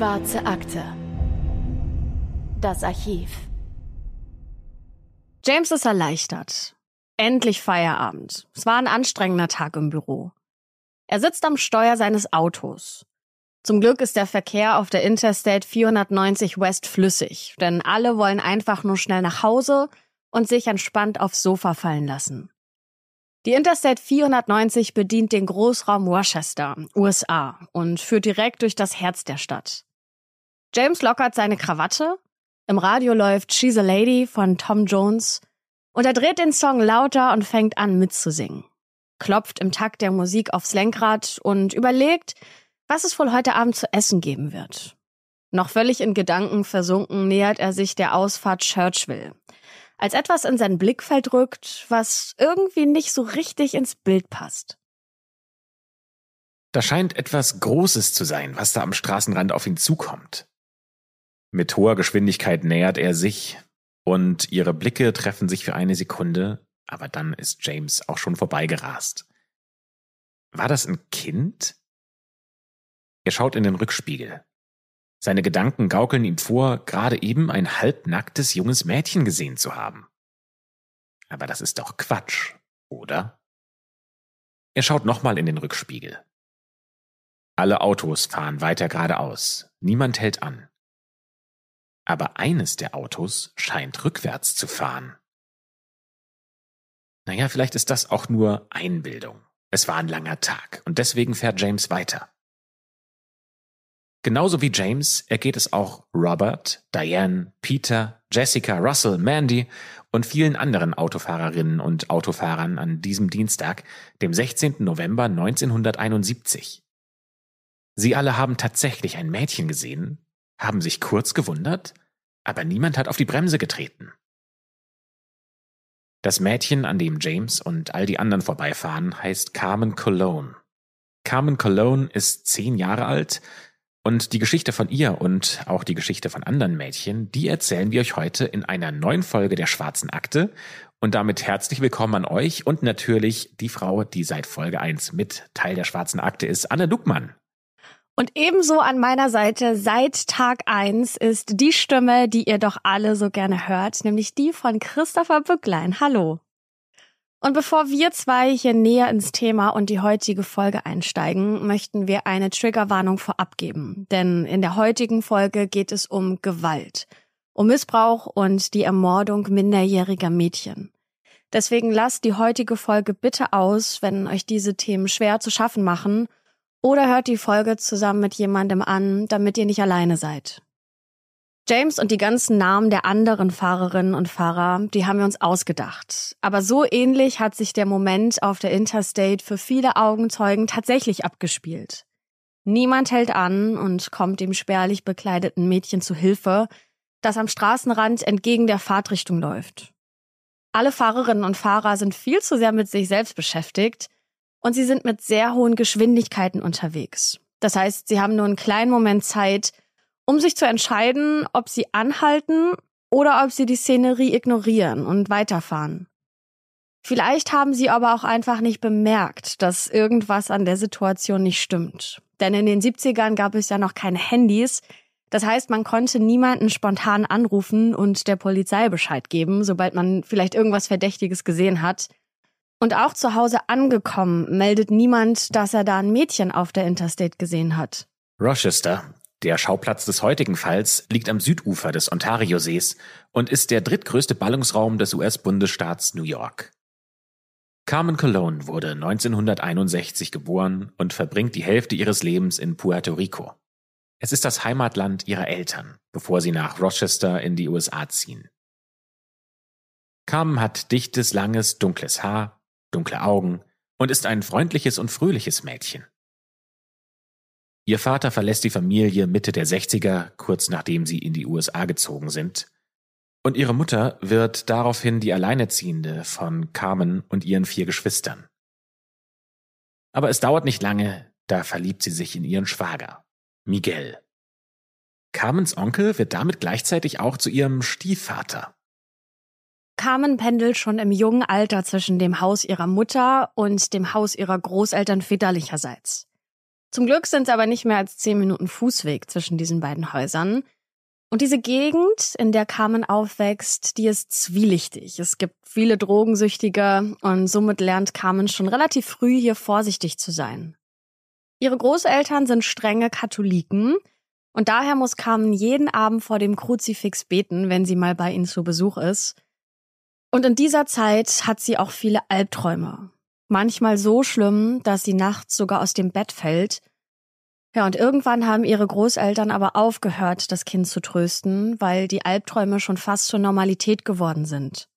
Schwarze Akte. Das Archiv. James ist erleichtert. Endlich Feierabend. Es war ein anstrengender Tag im Büro. Er sitzt am Steuer seines Autos. Zum Glück ist der Verkehr auf der Interstate 490 West flüssig, denn alle wollen einfach nur schnell nach Hause und sich entspannt aufs Sofa fallen lassen. Die Interstate 490 bedient den Großraum Rochester, USA, und führt direkt durch das Herz der Stadt. James lockert seine Krawatte, im Radio läuft She's a Lady von Tom Jones und er dreht den Song lauter und fängt an mitzusingen. Klopft im Takt der Musik aufs Lenkrad und überlegt, was es wohl heute Abend zu essen geben wird. Noch völlig in Gedanken versunken nähert er sich der Ausfahrt Churchville, als etwas in sein Blickfeld rückt, was irgendwie nicht so richtig ins Bild passt. Da scheint etwas Großes zu sein, was da am Straßenrand auf ihn zukommt. Mit hoher Geschwindigkeit nähert er sich und ihre Blicke treffen sich für eine Sekunde, aber dann ist James auch schon vorbeigerast. War das ein Kind? Er schaut in den Rückspiegel. Seine Gedanken gaukeln ihm vor, gerade eben ein halbnacktes junges Mädchen gesehen zu haben. Aber das ist doch Quatsch, oder? Er schaut nochmal in den Rückspiegel. Alle Autos fahren weiter geradeaus. Niemand hält an. Aber eines der Autos scheint rückwärts zu fahren. Naja, vielleicht ist das auch nur Einbildung. Es war ein langer Tag und deswegen fährt James weiter. Genauso wie James ergeht es auch Robert, Diane, Peter, Jessica, Russell, Mandy und vielen anderen Autofahrerinnen und Autofahrern an diesem Dienstag, dem 16. November 1971. Sie alle haben tatsächlich ein Mädchen gesehen, haben sich kurz gewundert, aber niemand hat auf die Bremse getreten. Das Mädchen, an dem James und all die anderen vorbeifahren, heißt Carmen Cologne. Carmen Cologne ist zehn Jahre alt und die Geschichte von ihr und auch die Geschichte von anderen Mädchen, die erzählen wir euch heute in einer neuen Folge der Schwarzen Akte. Und damit herzlich willkommen an euch und natürlich die Frau, die seit Folge 1 mit Teil der Schwarzen Akte ist, Anne Duckmann. Und ebenso an meiner Seite seit Tag 1 ist die Stimme, die ihr doch alle so gerne hört, nämlich die von Christopher Bücklein. Hallo. Und bevor wir zwei hier näher ins Thema und die heutige Folge einsteigen, möchten wir eine Triggerwarnung vorab geben. Denn in der heutigen Folge geht es um Gewalt, um Missbrauch und die Ermordung minderjähriger Mädchen. Deswegen lasst die heutige Folge bitte aus, wenn euch diese Themen schwer zu schaffen machen, oder hört die Folge zusammen mit jemandem an, damit ihr nicht alleine seid. James und die ganzen Namen der anderen Fahrerinnen und Fahrer, die haben wir uns ausgedacht. Aber so ähnlich hat sich der Moment auf der Interstate für viele Augenzeugen tatsächlich abgespielt. Niemand hält an und kommt dem spärlich bekleideten Mädchen zu Hilfe, das am Straßenrand entgegen der Fahrtrichtung läuft. Alle Fahrerinnen und Fahrer sind viel zu sehr mit sich selbst beschäftigt und sie sind mit sehr hohen Geschwindigkeiten unterwegs. Das heißt, sie haben nur einen kleinen Moment Zeit, um sich zu entscheiden, ob sie anhalten oder ob sie die Szenerie ignorieren und weiterfahren. Vielleicht haben sie aber auch einfach nicht bemerkt, dass irgendwas an der Situation nicht stimmt. Denn in den 70ern gab es ja noch keine Handys. Das heißt, man konnte niemanden spontan anrufen und der Polizei Bescheid geben, sobald man vielleicht irgendwas Verdächtiges gesehen hat. Und auch zu Hause angekommen meldet niemand, dass er da ein Mädchen auf der Interstate gesehen hat. Rochester der Schauplatz des heutigen Falls liegt am Südufer des Ontariosees und ist der drittgrößte Ballungsraum des US-Bundesstaats New York. Carmen Cologne wurde 1961 geboren und verbringt die Hälfte ihres Lebens in Puerto Rico. Es ist das Heimatland ihrer Eltern, bevor sie nach Rochester in die USA ziehen. Carmen hat dichtes, langes, dunkles Haar, dunkle Augen und ist ein freundliches und fröhliches Mädchen. Ihr Vater verlässt die Familie Mitte der 60er, kurz nachdem sie in die USA gezogen sind. Und ihre Mutter wird daraufhin die Alleinerziehende von Carmen und ihren vier Geschwistern. Aber es dauert nicht lange, da verliebt sie sich in ihren Schwager, Miguel. Carmens Onkel wird damit gleichzeitig auch zu ihrem Stiefvater. Carmen pendelt schon im jungen Alter zwischen dem Haus ihrer Mutter und dem Haus ihrer Großeltern väterlicherseits. Zum Glück sind es aber nicht mehr als zehn Minuten Fußweg zwischen diesen beiden Häusern. Und diese Gegend, in der Carmen aufwächst, die ist zwielichtig. Es gibt viele Drogensüchtige und somit lernt Carmen schon relativ früh hier vorsichtig zu sein. Ihre Großeltern sind strenge Katholiken und daher muss Carmen jeden Abend vor dem Kruzifix beten, wenn sie mal bei ihnen zu Besuch ist. Und in dieser Zeit hat sie auch viele Albträume. Manchmal so schlimm, dass sie nachts sogar aus dem Bett fällt. Ja, und irgendwann haben ihre Großeltern aber aufgehört, das Kind zu trösten, weil die Albträume schon fast zur Normalität geworden sind.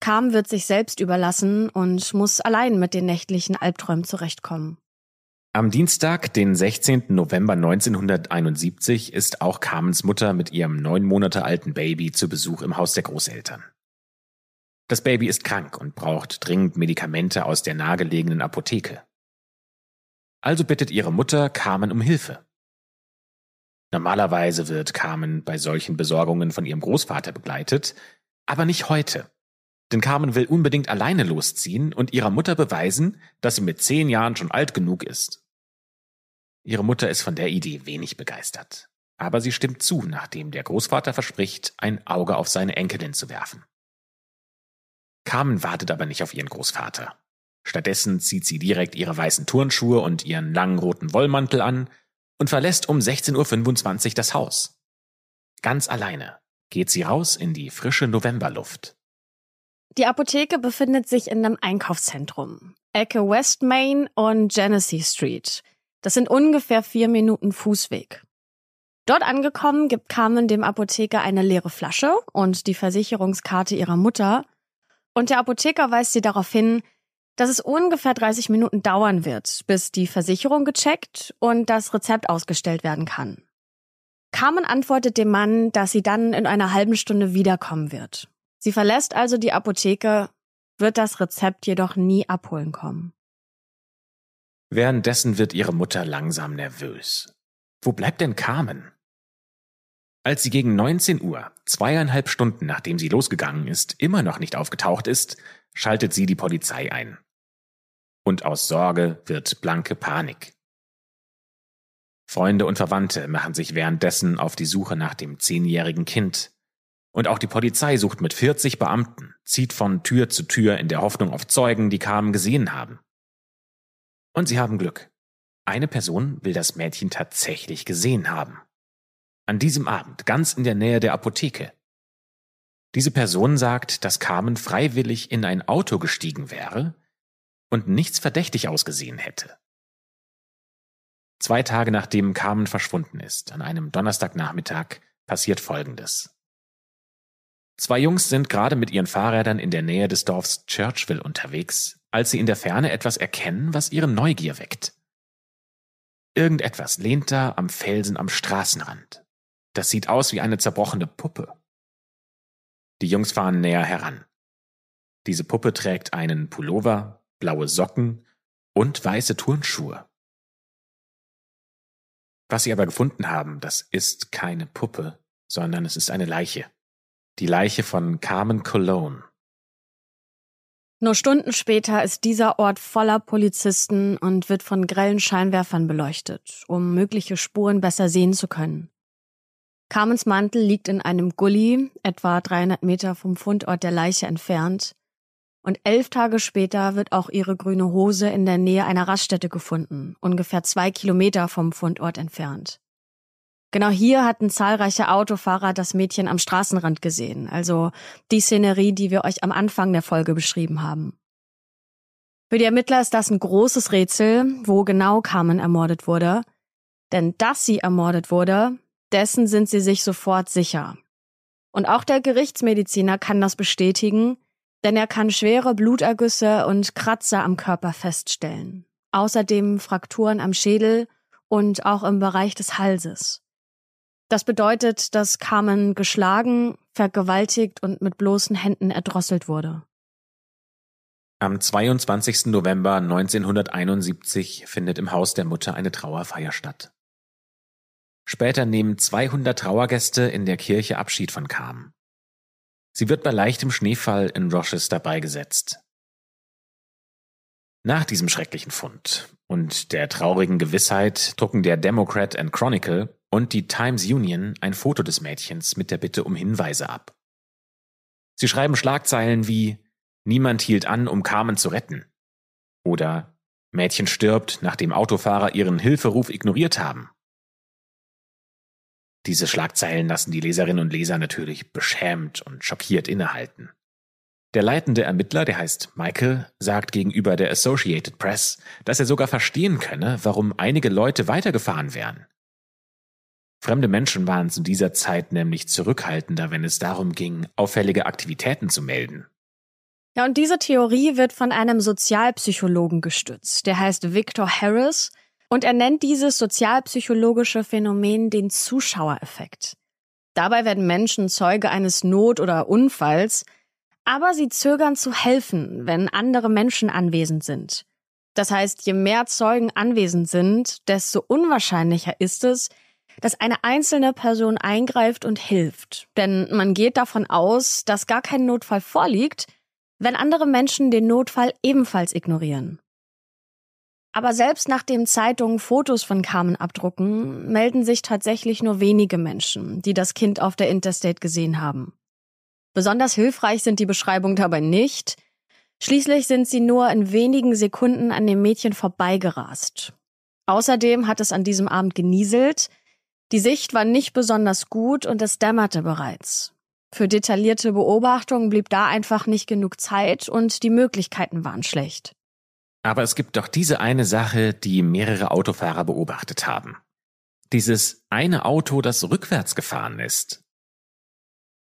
Carmen wird sich selbst überlassen und muss allein mit den nächtlichen Albträumen zurechtkommen. Am Dienstag, den 16. November 1971, ist auch Carmens Mutter mit ihrem neun Monate alten Baby zu Besuch im Haus der Großeltern. Das Baby ist krank und braucht dringend Medikamente aus der nahegelegenen Apotheke. Also bittet ihre Mutter Carmen um Hilfe. Normalerweise wird Carmen bei solchen Besorgungen von ihrem Großvater begleitet, aber nicht heute. Denn Carmen will unbedingt alleine losziehen und ihrer Mutter beweisen, dass sie mit zehn Jahren schon alt genug ist. Ihre Mutter ist von der Idee wenig begeistert. Aber sie stimmt zu, nachdem der Großvater verspricht, ein Auge auf seine Enkelin zu werfen. Carmen wartet aber nicht auf ihren Großvater. Stattdessen zieht sie direkt ihre weißen Turnschuhe und ihren langen roten Wollmantel an und verlässt um 16.25 Uhr das Haus. Ganz alleine geht sie raus in die frische Novemberluft. Die Apotheke befindet sich in einem Einkaufszentrum. Ecke West Main und Genesee Street. Das sind ungefähr vier Minuten Fußweg. Dort angekommen gibt Carmen dem Apotheker eine leere Flasche und die Versicherungskarte ihrer Mutter. Und der Apotheker weist sie darauf hin, dass es ungefähr 30 Minuten dauern wird, bis die Versicherung gecheckt und das Rezept ausgestellt werden kann. Carmen antwortet dem Mann, dass sie dann in einer halben Stunde wiederkommen wird. Sie verlässt also die Apotheke, wird das Rezept jedoch nie abholen kommen. Währenddessen wird ihre Mutter langsam nervös. Wo bleibt denn Carmen? Als sie gegen 19 Uhr, zweieinhalb Stunden nachdem sie losgegangen ist, immer noch nicht aufgetaucht ist, schaltet sie die Polizei ein. Und aus Sorge wird blanke Panik. Freunde und Verwandte machen sich währenddessen auf die Suche nach dem zehnjährigen Kind, und auch die Polizei sucht mit 40 Beamten, zieht von Tür zu Tür in der Hoffnung auf Zeugen, die Carmen gesehen haben. Und sie haben Glück. Eine Person will das Mädchen tatsächlich gesehen haben. An diesem Abend, ganz in der Nähe der Apotheke. Diese Person sagt, dass Carmen freiwillig in ein Auto gestiegen wäre und nichts verdächtig ausgesehen hätte. Zwei Tage nachdem Carmen verschwunden ist, an einem Donnerstagnachmittag, passiert Folgendes. Zwei Jungs sind gerade mit ihren Fahrrädern in der Nähe des Dorfs Churchville unterwegs, als sie in der Ferne etwas erkennen, was ihre Neugier weckt. Irgendetwas lehnt da am Felsen am Straßenrand. Das sieht aus wie eine zerbrochene Puppe. Die Jungs fahren näher heran. Diese Puppe trägt einen Pullover, blaue Socken und weiße Turnschuhe. Was sie aber gefunden haben, das ist keine Puppe, sondern es ist eine Leiche die Leiche von Carmen Cologne. Nur Stunden später ist dieser Ort voller Polizisten und wird von grellen Scheinwerfern beleuchtet, um mögliche Spuren besser sehen zu können. Carmens Mantel liegt in einem Gully, etwa 300 Meter vom Fundort der Leiche entfernt. Und elf Tage später wird auch ihre grüne Hose in der Nähe einer Raststätte gefunden, ungefähr zwei Kilometer vom Fundort entfernt. Genau hier hatten zahlreiche Autofahrer das Mädchen am Straßenrand gesehen, also die Szenerie, die wir euch am Anfang der Folge beschrieben haben. Für die Ermittler ist das ein großes Rätsel, wo genau Carmen ermordet wurde. Denn dass sie ermordet wurde, dessen sind sie sich sofort sicher. Und auch der Gerichtsmediziner kann das bestätigen, denn er kann schwere Blutergüsse und Kratzer am Körper feststellen. Außerdem Frakturen am Schädel und auch im Bereich des Halses. Das bedeutet, dass Carmen geschlagen, vergewaltigt und mit bloßen Händen erdrosselt wurde. Am 22. November 1971 findet im Haus der Mutter eine Trauerfeier statt. Später nehmen 200 Trauergäste in der Kirche Abschied von Carmen. Sie wird bei leichtem Schneefall in Rochester beigesetzt. Nach diesem schrecklichen Fund und der traurigen Gewissheit drucken der Democrat and Chronicle und die Times Union ein Foto des Mädchens mit der Bitte um Hinweise ab. Sie schreiben Schlagzeilen wie Niemand hielt an, um Carmen zu retten. Oder Mädchen stirbt, nachdem Autofahrer ihren Hilferuf ignoriert haben. Diese Schlagzeilen lassen die Leserinnen und Leser natürlich beschämt und schockiert innehalten. Der leitende Ermittler, der heißt Michael, sagt gegenüber der Associated Press, dass er sogar verstehen könne, warum einige Leute weitergefahren wären. Fremde Menschen waren zu dieser Zeit nämlich zurückhaltender, wenn es darum ging, auffällige Aktivitäten zu melden. Ja, und diese Theorie wird von einem Sozialpsychologen gestützt. Der heißt Victor Harris und er nennt dieses sozialpsychologische Phänomen den Zuschauereffekt. Dabei werden Menschen Zeuge eines Not- oder Unfalls, aber sie zögern zu helfen, wenn andere Menschen anwesend sind. Das heißt, je mehr Zeugen anwesend sind, desto unwahrscheinlicher ist es, dass eine einzelne Person eingreift und hilft. Denn man geht davon aus, dass gar kein Notfall vorliegt, wenn andere Menschen den Notfall ebenfalls ignorieren. Aber selbst nachdem Zeitungen Fotos von Carmen abdrucken, melden sich tatsächlich nur wenige Menschen, die das Kind auf der Interstate gesehen haben. Besonders hilfreich sind die Beschreibungen dabei nicht. Schließlich sind sie nur in wenigen Sekunden an dem Mädchen vorbeigerast. Außerdem hat es an diesem Abend genieselt, die Sicht war nicht besonders gut und es dämmerte bereits. Für detaillierte Beobachtungen blieb da einfach nicht genug Zeit und die Möglichkeiten waren schlecht. Aber es gibt doch diese eine Sache, die mehrere Autofahrer beobachtet haben. Dieses eine Auto, das rückwärts gefahren ist.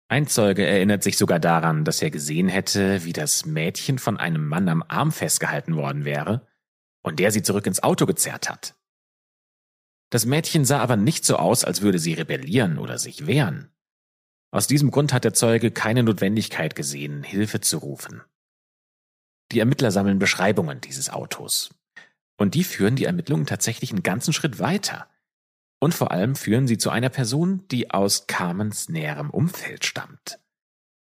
Ein Zeuge erinnert sich sogar daran, dass er gesehen hätte, wie das Mädchen von einem Mann am Arm festgehalten worden wäre und der sie zurück ins Auto gezerrt hat. Das Mädchen sah aber nicht so aus, als würde sie rebellieren oder sich wehren. Aus diesem Grund hat der Zeuge keine Notwendigkeit gesehen, Hilfe zu rufen. Die Ermittler sammeln Beschreibungen dieses Autos. Und die führen die Ermittlungen tatsächlich einen ganzen Schritt weiter. Und vor allem führen sie zu einer Person, die aus Carmens näherem Umfeld stammt.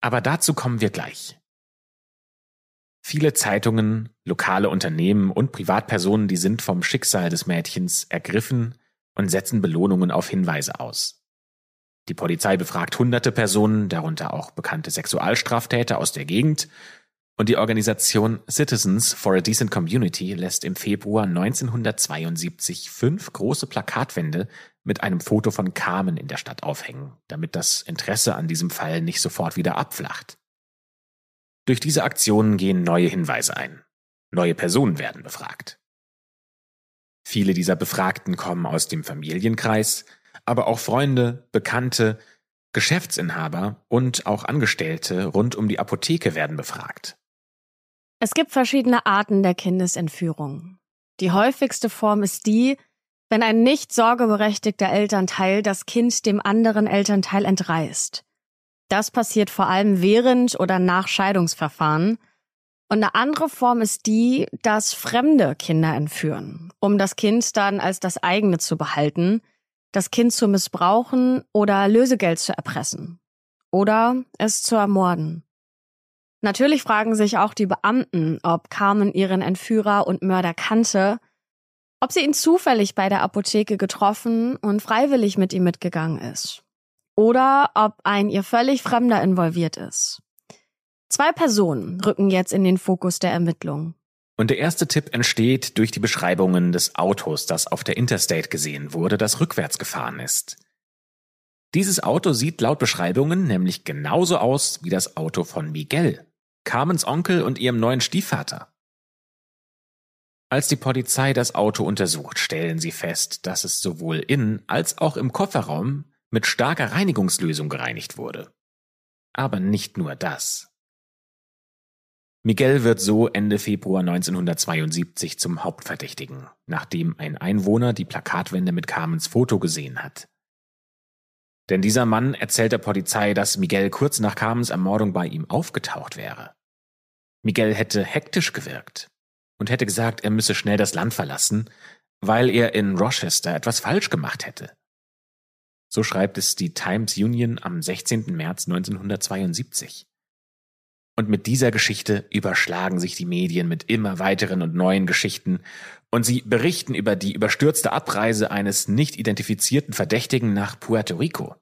Aber dazu kommen wir gleich. Viele Zeitungen, lokale Unternehmen und Privatpersonen, die sind vom Schicksal des Mädchens ergriffen und setzen Belohnungen auf Hinweise aus. Die Polizei befragt hunderte Personen, darunter auch bekannte Sexualstraftäter aus der Gegend, und die Organisation Citizens for a Decent Community lässt im Februar 1972 fünf große Plakatwände mit einem Foto von Carmen in der Stadt aufhängen, damit das Interesse an diesem Fall nicht sofort wieder abflacht. Durch diese Aktionen gehen neue Hinweise ein. Neue Personen werden befragt. Viele dieser Befragten kommen aus dem Familienkreis, aber auch Freunde, Bekannte, Geschäftsinhaber und auch Angestellte rund um die Apotheke werden befragt. Es gibt verschiedene Arten der Kindesentführung. Die häufigste Form ist die, wenn ein nicht sorgeberechtigter Elternteil das Kind dem anderen Elternteil entreißt. Das passiert vor allem während oder nach Scheidungsverfahren. Und eine andere Form ist die, dass fremde Kinder entführen, um das Kind dann als das eigene zu behalten, das Kind zu missbrauchen oder Lösegeld zu erpressen. Oder es zu ermorden. Natürlich fragen sich auch die Beamten, ob Carmen ihren Entführer und Mörder kannte, ob sie ihn zufällig bei der Apotheke getroffen und freiwillig mit ihm mitgegangen ist. Oder ob ein ihr völlig Fremder involviert ist. Zwei Personen rücken jetzt in den Fokus der Ermittlung. Und der erste Tipp entsteht durch die Beschreibungen des Autos, das auf der Interstate gesehen wurde, das rückwärts gefahren ist. Dieses Auto sieht laut Beschreibungen nämlich genauso aus wie das Auto von Miguel, Carmens Onkel und ihrem neuen Stiefvater. Als die Polizei das Auto untersucht, stellen sie fest, dass es sowohl in als auch im Kofferraum mit starker Reinigungslösung gereinigt wurde. Aber nicht nur das. Miguel wird so Ende Februar 1972 zum Hauptverdächtigen, nachdem ein Einwohner die Plakatwände mit Carmens Foto gesehen hat. Denn dieser Mann erzählt der Polizei, dass Miguel kurz nach Carmens Ermordung bei ihm aufgetaucht wäre. Miguel hätte hektisch gewirkt und hätte gesagt, er müsse schnell das Land verlassen, weil er in Rochester etwas falsch gemacht hätte. So schreibt es die Times Union am 16. März 1972. Und mit dieser Geschichte überschlagen sich die Medien mit immer weiteren und neuen Geschichten und sie berichten über die überstürzte Abreise eines nicht identifizierten Verdächtigen nach Puerto Rico.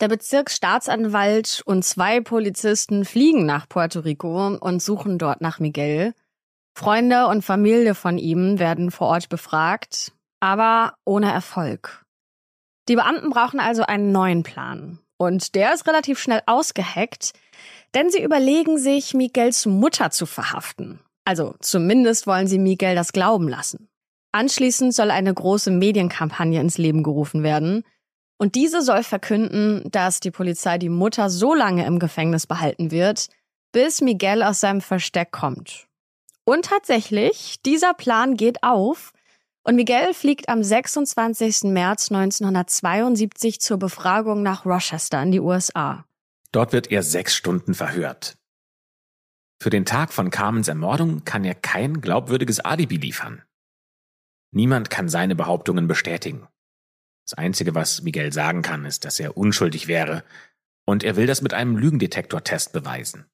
Der Bezirksstaatsanwalt und zwei Polizisten fliegen nach Puerto Rico und suchen dort nach Miguel. Freunde und Familie von ihm werden vor Ort befragt, aber ohne Erfolg. Die Beamten brauchen also einen neuen Plan. Und der ist relativ schnell ausgeheckt, denn sie überlegen sich, Miguels Mutter zu verhaften. Also zumindest wollen sie Miguel das glauben lassen. Anschließend soll eine große Medienkampagne ins Leben gerufen werden. Und diese soll verkünden, dass die Polizei die Mutter so lange im Gefängnis behalten wird, bis Miguel aus seinem Versteck kommt. Und tatsächlich, dieser Plan geht auf und Miguel fliegt am 26. März 1972 zur Befragung nach Rochester in die USA. Dort wird er sechs Stunden verhört. Für den Tag von Carmens Ermordung kann er kein glaubwürdiges Alibi liefern. Niemand kann seine Behauptungen bestätigen. Das Einzige, was Miguel sagen kann, ist, dass er unschuldig wäre, und er will das mit einem Lügendetektortest beweisen.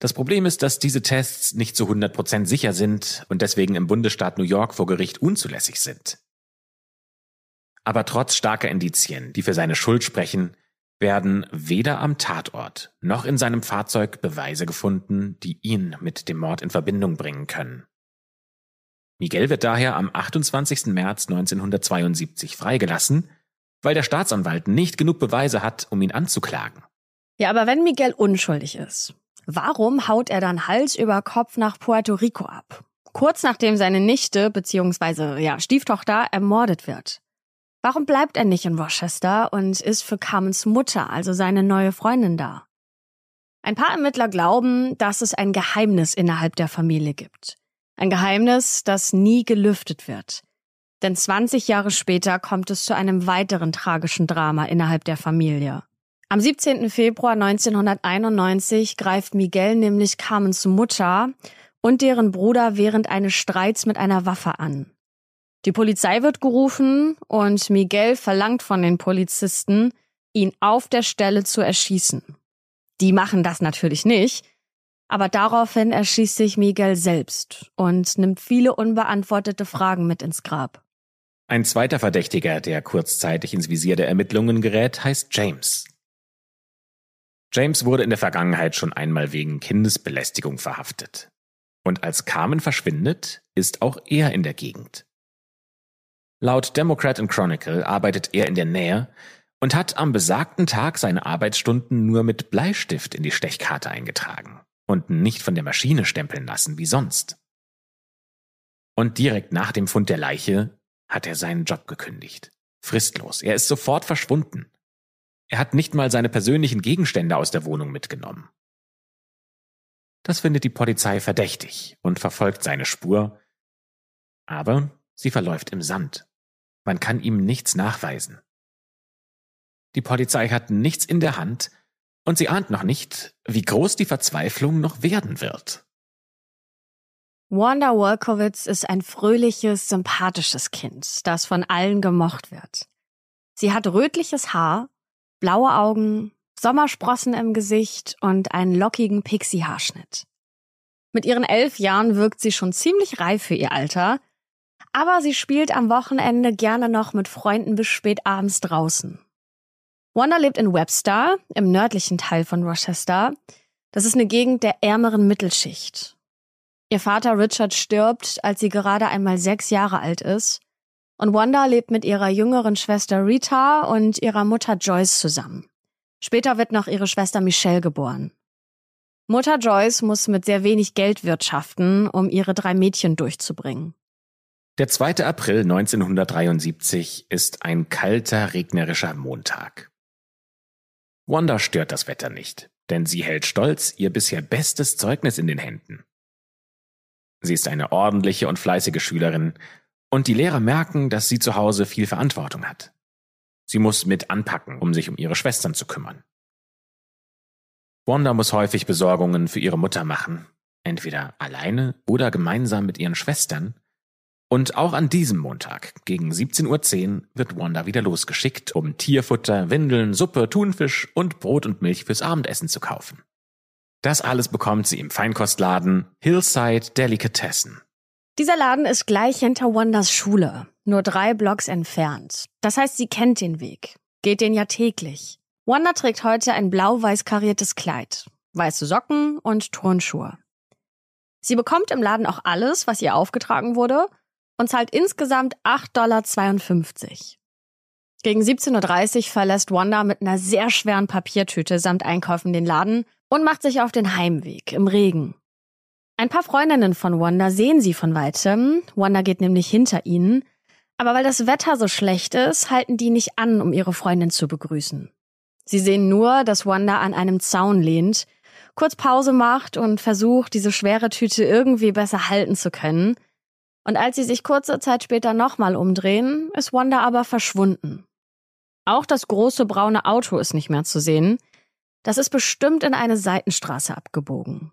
Das Problem ist, dass diese Tests nicht zu 100% sicher sind und deswegen im Bundesstaat New York vor Gericht unzulässig sind. Aber trotz starker Indizien, die für seine Schuld sprechen, werden weder am Tatort noch in seinem Fahrzeug Beweise gefunden, die ihn mit dem Mord in Verbindung bringen können. Miguel wird daher am 28. März 1972 freigelassen, weil der Staatsanwalt nicht genug Beweise hat, um ihn anzuklagen. Ja, aber wenn Miguel unschuldig ist, Warum haut er dann Hals über Kopf nach Puerto Rico ab? Kurz nachdem seine Nichte bzw. Ja, Stieftochter ermordet wird. Warum bleibt er nicht in Rochester und ist für Carmens Mutter, also seine neue Freundin, da? Ein paar Ermittler glauben, dass es ein Geheimnis innerhalb der Familie gibt. Ein Geheimnis, das nie gelüftet wird. Denn 20 Jahre später kommt es zu einem weiteren tragischen Drama innerhalb der Familie. Am 17. Februar 1991 greift Miguel nämlich Carmens Mutter und deren Bruder während eines Streits mit einer Waffe an. Die Polizei wird gerufen und Miguel verlangt von den Polizisten, ihn auf der Stelle zu erschießen. Die machen das natürlich nicht, aber daraufhin erschießt sich Miguel selbst und nimmt viele unbeantwortete Fragen mit ins Grab. Ein zweiter Verdächtiger, der kurzzeitig ins Visier der Ermittlungen gerät, heißt James. James wurde in der Vergangenheit schon einmal wegen Kindesbelästigung verhaftet. Und als Carmen verschwindet, ist auch er in der Gegend. Laut Democrat and Chronicle arbeitet er in der Nähe und hat am besagten Tag seine Arbeitsstunden nur mit Bleistift in die Stechkarte eingetragen und nicht von der Maschine stempeln lassen wie sonst. Und direkt nach dem Fund der Leiche hat er seinen Job gekündigt. Fristlos. Er ist sofort verschwunden. Er hat nicht mal seine persönlichen Gegenstände aus der Wohnung mitgenommen. Das findet die Polizei verdächtig und verfolgt seine Spur, aber sie verläuft im Sand. Man kann ihm nichts nachweisen. Die Polizei hat nichts in der Hand und sie ahnt noch nicht, wie groß die Verzweiflung noch werden wird. Wanda Wolkowitz ist ein fröhliches, sympathisches Kind, das von allen gemocht wird. Sie hat rötliches Haar blaue Augen, Sommersprossen im Gesicht und einen lockigen Pixie-Haarschnitt. Mit ihren elf Jahren wirkt sie schon ziemlich reif für ihr Alter, aber sie spielt am Wochenende gerne noch mit Freunden bis spät abends draußen. Wanda lebt in Webster, im nördlichen Teil von Rochester. Das ist eine Gegend der ärmeren Mittelschicht. Ihr Vater Richard stirbt, als sie gerade einmal sechs Jahre alt ist und Wanda lebt mit ihrer jüngeren Schwester Rita und ihrer Mutter Joyce zusammen. Später wird noch ihre Schwester Michelle geboren. Mutter Joyce muss mit sehr wenig Geld wirtschaften, um ihre drei Mädchen durchzubringen. Der 2. April 1973 ist ein kalter, regnerischer Montag. Wanda stört das Wetter nicht, denn sie hält stolz ihr bisher bestes Zeugnis in den Händen. Sie ist eine ordentliche und fleißige Schülerin und die Lehrer merken, dass sie zu Hause viel Verantwortung hat. Sie muss mit anpacken, um sich um ihre Schwestern zu kümmern. Wanda muss häufig Besorgungen für ihre Mutter machen, entweder alleine oder gemeinsam mit ihren Schwestern. Und auch an diesem Montag gegen 17.10 Uhr wird Wanda wieder losgeschickt, um Tierfutter, Windeln, Suppe, Thunfisch und Brot und Milch fürs Abendessen zu kaufen. Das alles bekommt sie im Feinkostladen Hillside Delicatessen. Dieser Laden ist gleich hinter Wandas Schule, nur drei Blocks entfernt. Das heißt, sie kennt den Weg, geht den ja täglich. Wanda trägt heute ein blau-weiß kariertes Kleid, weiße Socken und Turnschuhe. Sie bekommt im Laden auch alles, was ihr aufgetragen wurde und zahlt insgesamt 8,52 Dollar. Gegen 17.30 Uhr verlässt Wanda mit einer sehr schweren Papiertüte samt Einkaufen den Laden und macht sich auf den Heimweg im Regen. Ein paar Freundinnen von Wanda sehen sie von weitem. Wanda geht nämlich hinter ihnen. Aber weil das Wetter so schlecht ist, halten die nicht an, um ihre Freundin zu begrüßen. Sie sehen nur, dass Wanda an einem Zaun lehnt, kurz Pause macht und versucht, diese schwere Tüte irgendwie besser halten zu können. Und als sie sich kurze Zeit später nochmal umdrehen, ist Wanda aber verschwunden. Auch das große braune Auto ist nicht mehr zu sehen. Das ist bestimmt in eine Seitenstraße abgebogen.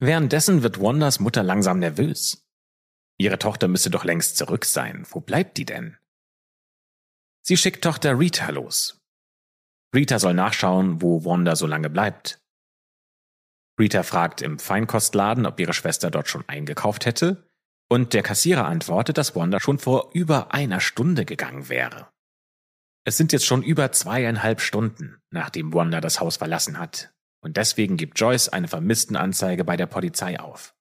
Währenddessen wird Wandas Mutter langsam nervös. Ihre Tochter müsste doch längst zurück sein. Wo bleibt die denn? Sie schickt Tochter Rita los. Rita soll nachschauen, wo Wanda so lange bleibt. Rita fragt im Feinkostladen, ob ihre Schwester dort schon eingekauft hätte, und der Kassierer antwortet, dass Wanda schon vor über einer Stunde gegangen wäre. Es sind jetzt schon über zweieinhalb Stunden, nachdem Wanda das Haus verlassen hat, und deswegen gibt Joyce eine Vermisstenanzeige bei der Polizei auf.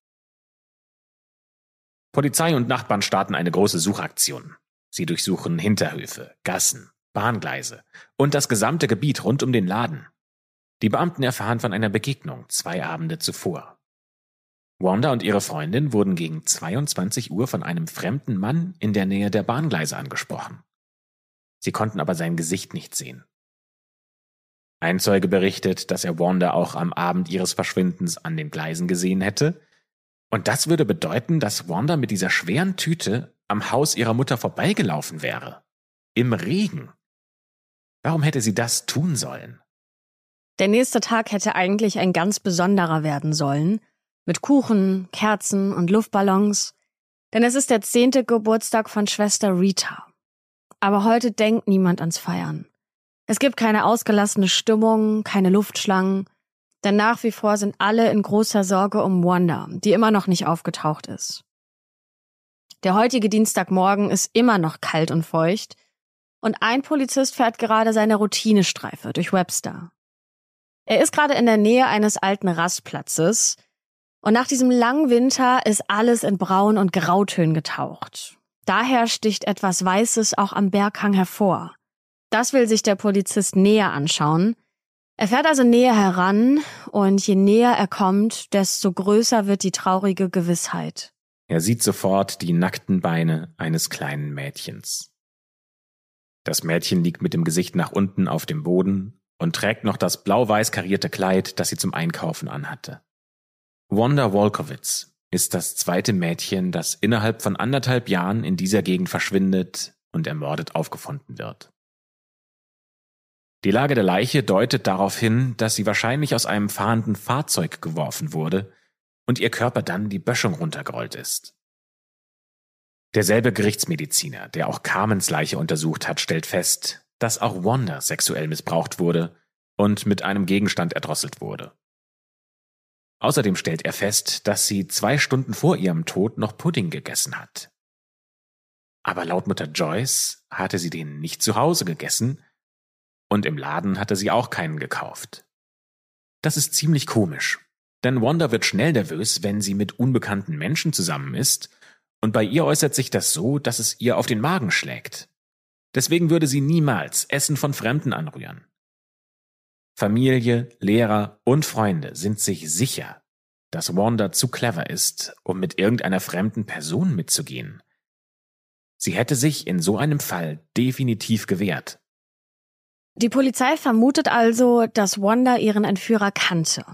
Polizei und Nachbarn starten eine große Suchaktion. Sie durchsuchen Hinterhöfe, Gassen, Bahngleise und das gesamte Gebiet rund um den Laden. Die Beamten erfahren von einer Begegnung zwei Abende zuvor. Wanda und ihre Freundin wurden gegen 22 Uhr von einem fremden Mann in der Nähe der Bahngleise angesprochen. Sie konnten aber sein Gesicht nicht sehen. Ein Zeuge berichtet, dass er Wanda auch am Abend ihres Verschwindens an den Gleisen gesehen hätte. Und das würde bedeuten, dass Wanda mit dieser schweren Tüte am Haus ihrer Mutter vorbeigelaufen wäre. Im Regen. Warum hätte sie das tun sollen? Der nächste Tag hätte eigentlich ein ganz besonderer werden sollen. Mit Kuchen, Kerzen und Luftballons. Denn es ist der zehnte Geburtstag von Schwester Rita. Aber heute denkt niemand ans Feiern. Es gibt keine ausgelassene Stimmung, keine Luftschlangen, denn nach wie vor sind alle in großer Sorge um Wanda, die immer noch nicht aufgetaucht ist. Der heutige Dienstagmorgen ist immer noch kalt und feucht und ein Polizist fährt gerade seine Routinestreife durch Webster. Er ist gerade in der Nähe eines alten Rastplatzes und nach diesem langen Winter ist alles in Braun- und Grautönen getaucht. Daher sticht etwas Weißes auch am Berghang hervor. Das will sich der Polizist näher anschauen. Er fährt also näher heran und je näher er kommt, desto größer wird die traurige Gewissheit. Er sieht sofort die nackten Beine eines kleinen Mädchens. Das Mädchen liegt mit dem Gesicht nach unten auf dem Boden und trägt noch das blau-weiß karierte Kleid, das sie zum Einkaufen anhatte. Wanda Wolkowitz ist das zweite Mädchen, das innerhalb von anderthalb Jahren in dieser Gegend verschwindet und ermordet aufgefunden wird. Die Lage der Leiche deutet darauf hin, dass sie wahrscheinlich aus einem fahrenden Fahrzeug geworfen wurde und ihr Körper dann die Böschung runtergerollt ist. Derselbe Gerichtsmediziner, der auch Carmens Leiche untersucht hat, stellt fest, dass auch Wanda sexuell missbraucht wurde und mit einem Gegenstand erdrosselt wurde. Außerdem stellt er fest, dass sie zwei Stunden vor ihrem Tod noch Pudding gegessen hat. Aber laut Mutter Joyce hatte sie den nicht zu Hause gegessen, und im Laden hatte sie auch keinen gekauft. Das ist ziemlich komisch, denn Wanda wird schnell nervös, wenn sie mit unbekannten Menschen zusammen ist, und bei ihr äußert sich das so, dass es ihr auf den Magen schlägt. Deswegen würde sie niemals Essen von Fremden anrühren. Familie, Lehrer und Freunde sind sich sicher, dass Wanda zu clever ist, um mit irgendeiner fremden Person mitzugehen. Sie hätte sich in so einem Fall definitiv gewehrt. Die Polizei vermutet also, dass Wanda ihren Entführer kannte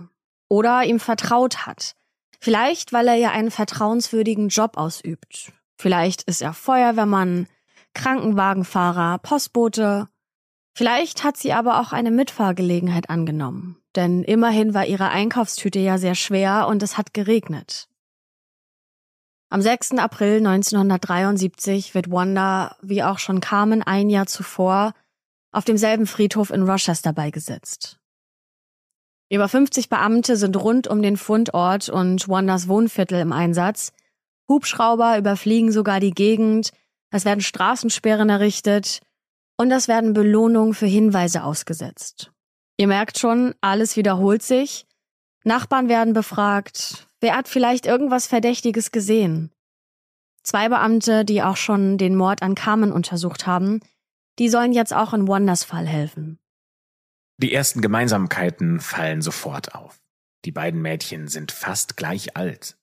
oder ihm vertraut hat. Vielleicht, weil er ja einen vertrauenswürdigen Job ausübt. Vielleicht ist er Feuerwehrmann, Krankenwagenfahrer, Postbote. Vielleicht hat sie aber auch eine Mitfahrgelegenheit angenommen, denn immerhin war ihre Einkaufstüte ja sehr schwer und es hat geregnet. Am 6. April 1973 wird Wanda, wie auch schon Carmen ein Jahr zuvor, auf demselben Friedhof in Rochester beigesetzt. Über 50 Beamte sind rund um den Fundort und Wanders Wohnviertel im Einsatz. Hubschrauber überfliegen sogar die Gegend, es werden Straßensperren errichtet und es werden Belohnungen für Hinweise ausgesetzt. Ihr merkt schon, alles wiederholt sich. Nachbarn werden befragt. Wer hat vielleicht irgendwas Verdächtiges gesehen? Zwei Beamte, die auch schon den Mord an Carmen untersucht haben, die sollen jetzt auch in Wonders Fall helfen. Die ersten Gemeinsamkeiten fallen sofort auf. Die beiden Mädchen sind fast gleich alt.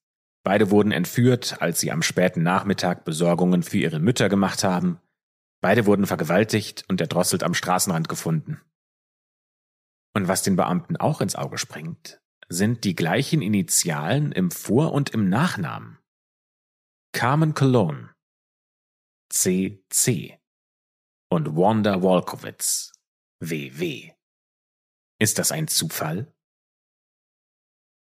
Beide wurden entführt, als sie am späten Nachmittag Besorgungen für ihre Mütter gemacht haben. Beide wurden vergewaltigt und erdrosselt am Straßenrand gefunden. Und was den Beamten auch ins Auge springt, sind die gleichen Initialen im Vor- und im Nachnamen. Carmen Cologne, CC und Wanda Wolkowitz, WW. Ist das ein Zufall?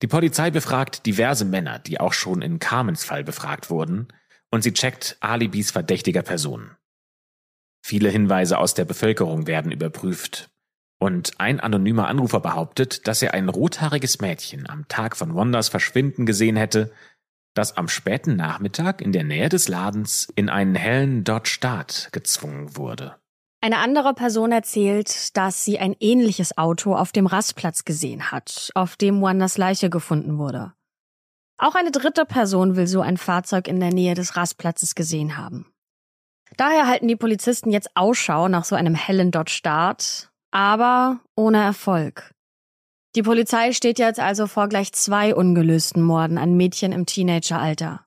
Die Polizei befragt diverse Männer, die auch schon in Carmens Fall befragt wurden, und sie checkt Alibis verdächtiger Personen. Viele Hinweise aus der Bevölkerung werden überprüft, und ein anonymer Anrufer behauptet, dass er ein rothaariges Mädchen am Tag von Wonders Verschwinden gesehen hätte, das am späten Nachmittag in der Nähe des Ladens in einen hellen Dodge Dart gezwungen wurde. Eine andere Person erzählt, dass sie ein ähnliches Auto auf dem Rastplatz gesehen hat, auf dem Wanders Leiche gefunden wurde. Auch eine dritte Person will so ein Fahrzeug in der Nähe des Rastplatzes gesehen haben. Daher halten die Polizisten jetzt Ausschau nach so einem hellen Dodge Dart, aber ohne Erfolg. Die Polizei steht jetzt also vor gleich zwei ungelösten Morden an Mädchen im Teenageralter.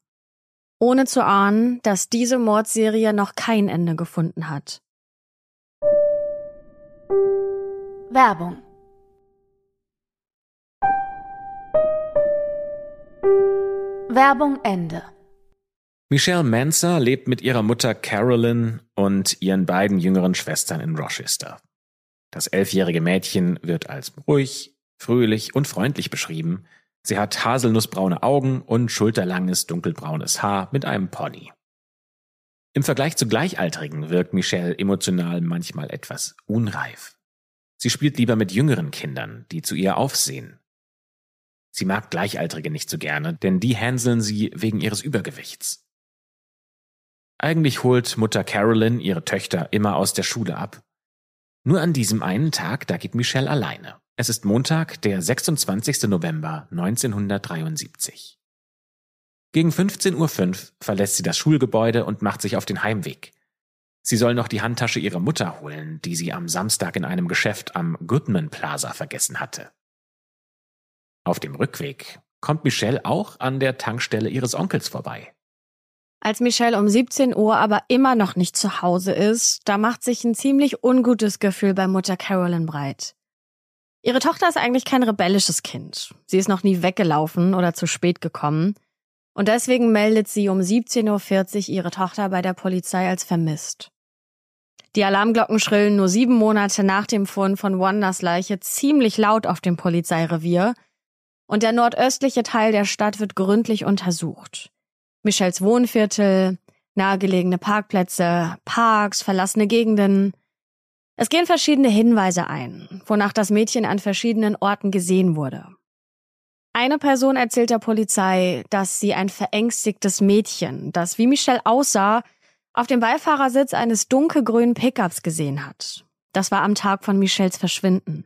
Ohne zu ahnen, dass diese Mordserie noch kein Ende gefunden hat. Werbung Werbung Ende. Michelle Manser lebt mit ihrer Mutter Carolyn und ihren beiden jüngeren Schwestern in Rochester. Das elfjährige Mädchen wird als ruhig, fröhlich und freundlich beschrieben. Sie hat haselnussbraune Augen und schulterlanges dunkelbraunes Haar mit einem Pony. Im Vergleich zu Gleichaltrigen wirkt Michelle emotional manchmal etwas unreif. Sie spielt lieber mit jüngeren Kindern, die zu ihr aufsehen. Sie mag Gleichaltrige nicht so gerne, denn die hänseln sie wegen ihres Übergewichts. Eigentlich holt Mutter Carolyn ihre Töchter immer aus der Schule ab. Nur an diesem einen Tag, da geht Michelle alleine. Es ist Montag, der 26. November 1973. Gegen 15.05 Uhr verlässt sie das Schulgebäude und macht sich auf den Heimweg. Sie soll noch die Handtasche ihrer Mutter holen, die sie am Samstag in einem Geschäft am Goodman Plaza vergessen hatte. Auf dem Rückweg kommt Michelle auch an der Tankstelle ihres Onkels vorbei. Als Michelle um 17 Uhr aber immer noch nicht zu Hause ist, da macht sich ein ziemlich ungutes Gefühl bei Mutter Carolyn breit. Ihre Tochter ist eigentlich kein rebellisches Kind. Sie ist noch nie weggelaufen oder zu spät gekommen. Und deswegen meldet sie um 17.40 Uhr ihre Tochter bei der Polizei als vermisst. Die Alarmglocken schrillen nur sieben Monate nach dem Fund von Wanders Leiche ziemlich laut auf dem Polizeirevier und der nordöstliche Teil der Stadt wird gründlich untersucht. Michels Wohnviertel, nahegelegene Parkplätze, Parks, verlassene Gegenden, es gehen verschiedene Hinweise ein, wonach das Mädchen an verschiedenen Orten gesehen wurde. Eine Person erzählt der Polizei, dass sie ein verängstigtes Mädchen, das wie Michelle aussah, auf dem Beifahrersitz eines dunkelgrünen Pickups gesehen hat. Das war am Tag von Michelles Verschwinden.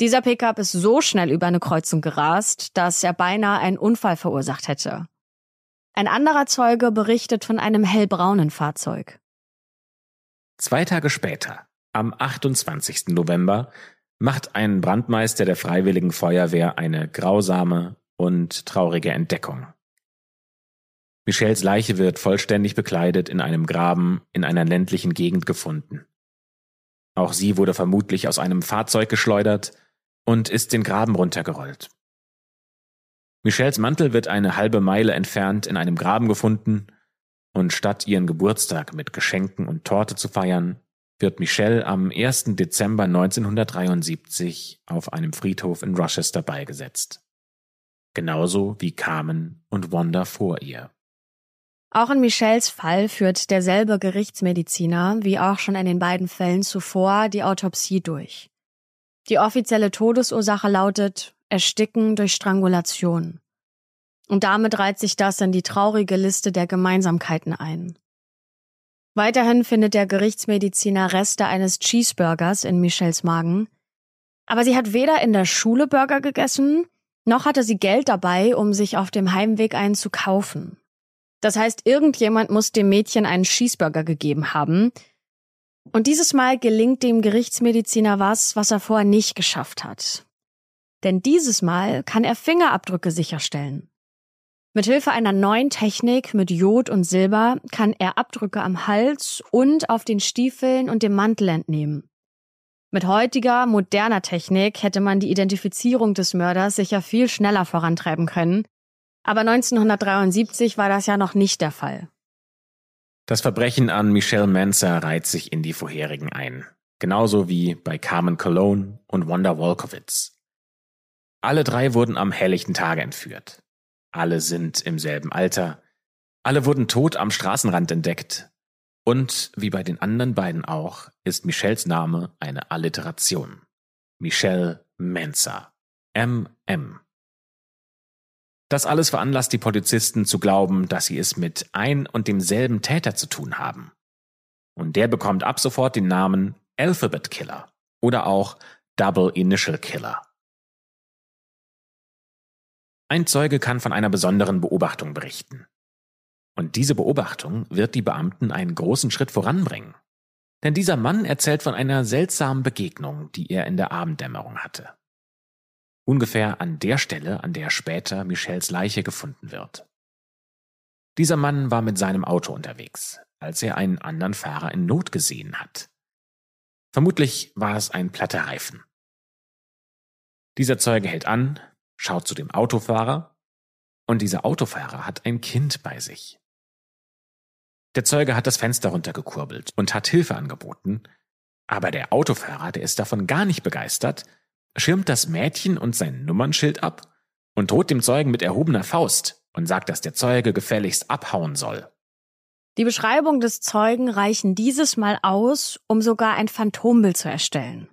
Dieser Pickup ist so schnell über eine Kreuzung gerast, dass er beinahe einen Unfall verursacht hätte. Ein anderer Zeuge berichtet von einem hellbraunen Fahrzeug. Zwei Tage später am 28. November macht ein Brandmeister der Freiwilligen Feuerwehr eine grausame und traurige Entdeckung. Michels Leiche wird vollständig bekleidet in einem Graben in einer ländlichen Gegend gefunden. Auch sie wurde vermutlich aus einem Fahrzeug geschleudert und ist den Graben runtergerollt. Michels Mantel wird eine halbe Meile entfernt in einem Graben gefunden und statt ihren Geburtstag mit Geschenken und Torte zu feiern, wird Michelle am 1. Dezember 1973 auf einem Friedhof in Rochester beigesetzt. Genauso wie Carmen und Wanda vor ihr. Auch in Michelles Fall führt derselbe Gerichtsmediziner, wie auch schon in den beiden Fällen zuvor, die Autopsie durch. Die offizielle Todesursache lautet Ersticken durch Strangulation. Und damit reiht sich das in die traurige Liste der Gemeinsamkeiten ein. Weiterhin findet der Gerichtsmediziner Reste eines Cheeseburgers in Michelles Magen. Aber sie hat weder in der Schule Burger gegessen, noch hatte sie Geld dabei, um sich auf dem Heimweg einen zu kaufen. Das heißt, irgendjemand muss dem Mädchen einen Cheeseburger gegeben haben. Und dieses Mal gelingt dem Gerichtsmediziner was, was er vorher nicht geschafft hat. Denn dieses Mal kann er Fingerabdrücke sicherstellen. Mithilfe einer neuen Technik mit Jod und Silber kann er Abdrücke am Hals und auf den Stiefeln und dem Mantel entnehmen. Mit heutiger, moderner Technik hätte man die Identifizierung des Mörders sicher viel schneller vorantreiben können, aber 1973 war das ja noch nicht der Fall. Das Verbrechen an Michelle Manser reiht sich in die vorherigen ein. Genauso wie bei Carmen Cologne und Wanda Wolkowitz. Alle drei wurden am helllichten Tage entführt. Alle sind im selben Alter. Alle wurden tot am Straßenrand entdeckt. Und wie bei den anderen beiden auch, ist Michelles Name eine Alliteration. Michelle Mensa. MM. Das alles veranlasst die Polizisten zu glauben, dass sie es mit ein und demselben Täter zu tun haben. Und der bekommt ab sofort den Namen Alphabet Killer oder auch Double Initial Killer. Ein Zeuge kann von einer besonderen Beobachtung berichten. Und diese Beobachtung wird die Beamten einen großen Schritt voranbringen. Denn dieser Mann erzählt von einer seltsamen Begegnung, die er in der Abenddämmerung hatte. Ungefähr an der Stelle, an der später Michels Leiche gefunden wird. Dieser Mann war mit seinem Auto unterwegs, als er einen anderen Fahrer in Not gesehen hat. Vermutlich war es ein platter Reifen. Dieser Zeuge hält an, schaut zu dem Autofahrer und dieser Autofahrer hat ein Kind bei sich. Der Zeuge hat das Fenster runtergekurbelt und hat Hilfe angeboten, aber der Autofahrer, der ist davon gar nicht begeistert, schirmt das Mädchen und sein Nummernschild ab und droht dem Zeugen mit erhobener Faust und sagt, dass der Zeuge gefälligst abhauen soll. Die Beschreibung des Zeugen reichen dieses Mal aus, um sogar ein Phantombild zu erstellen.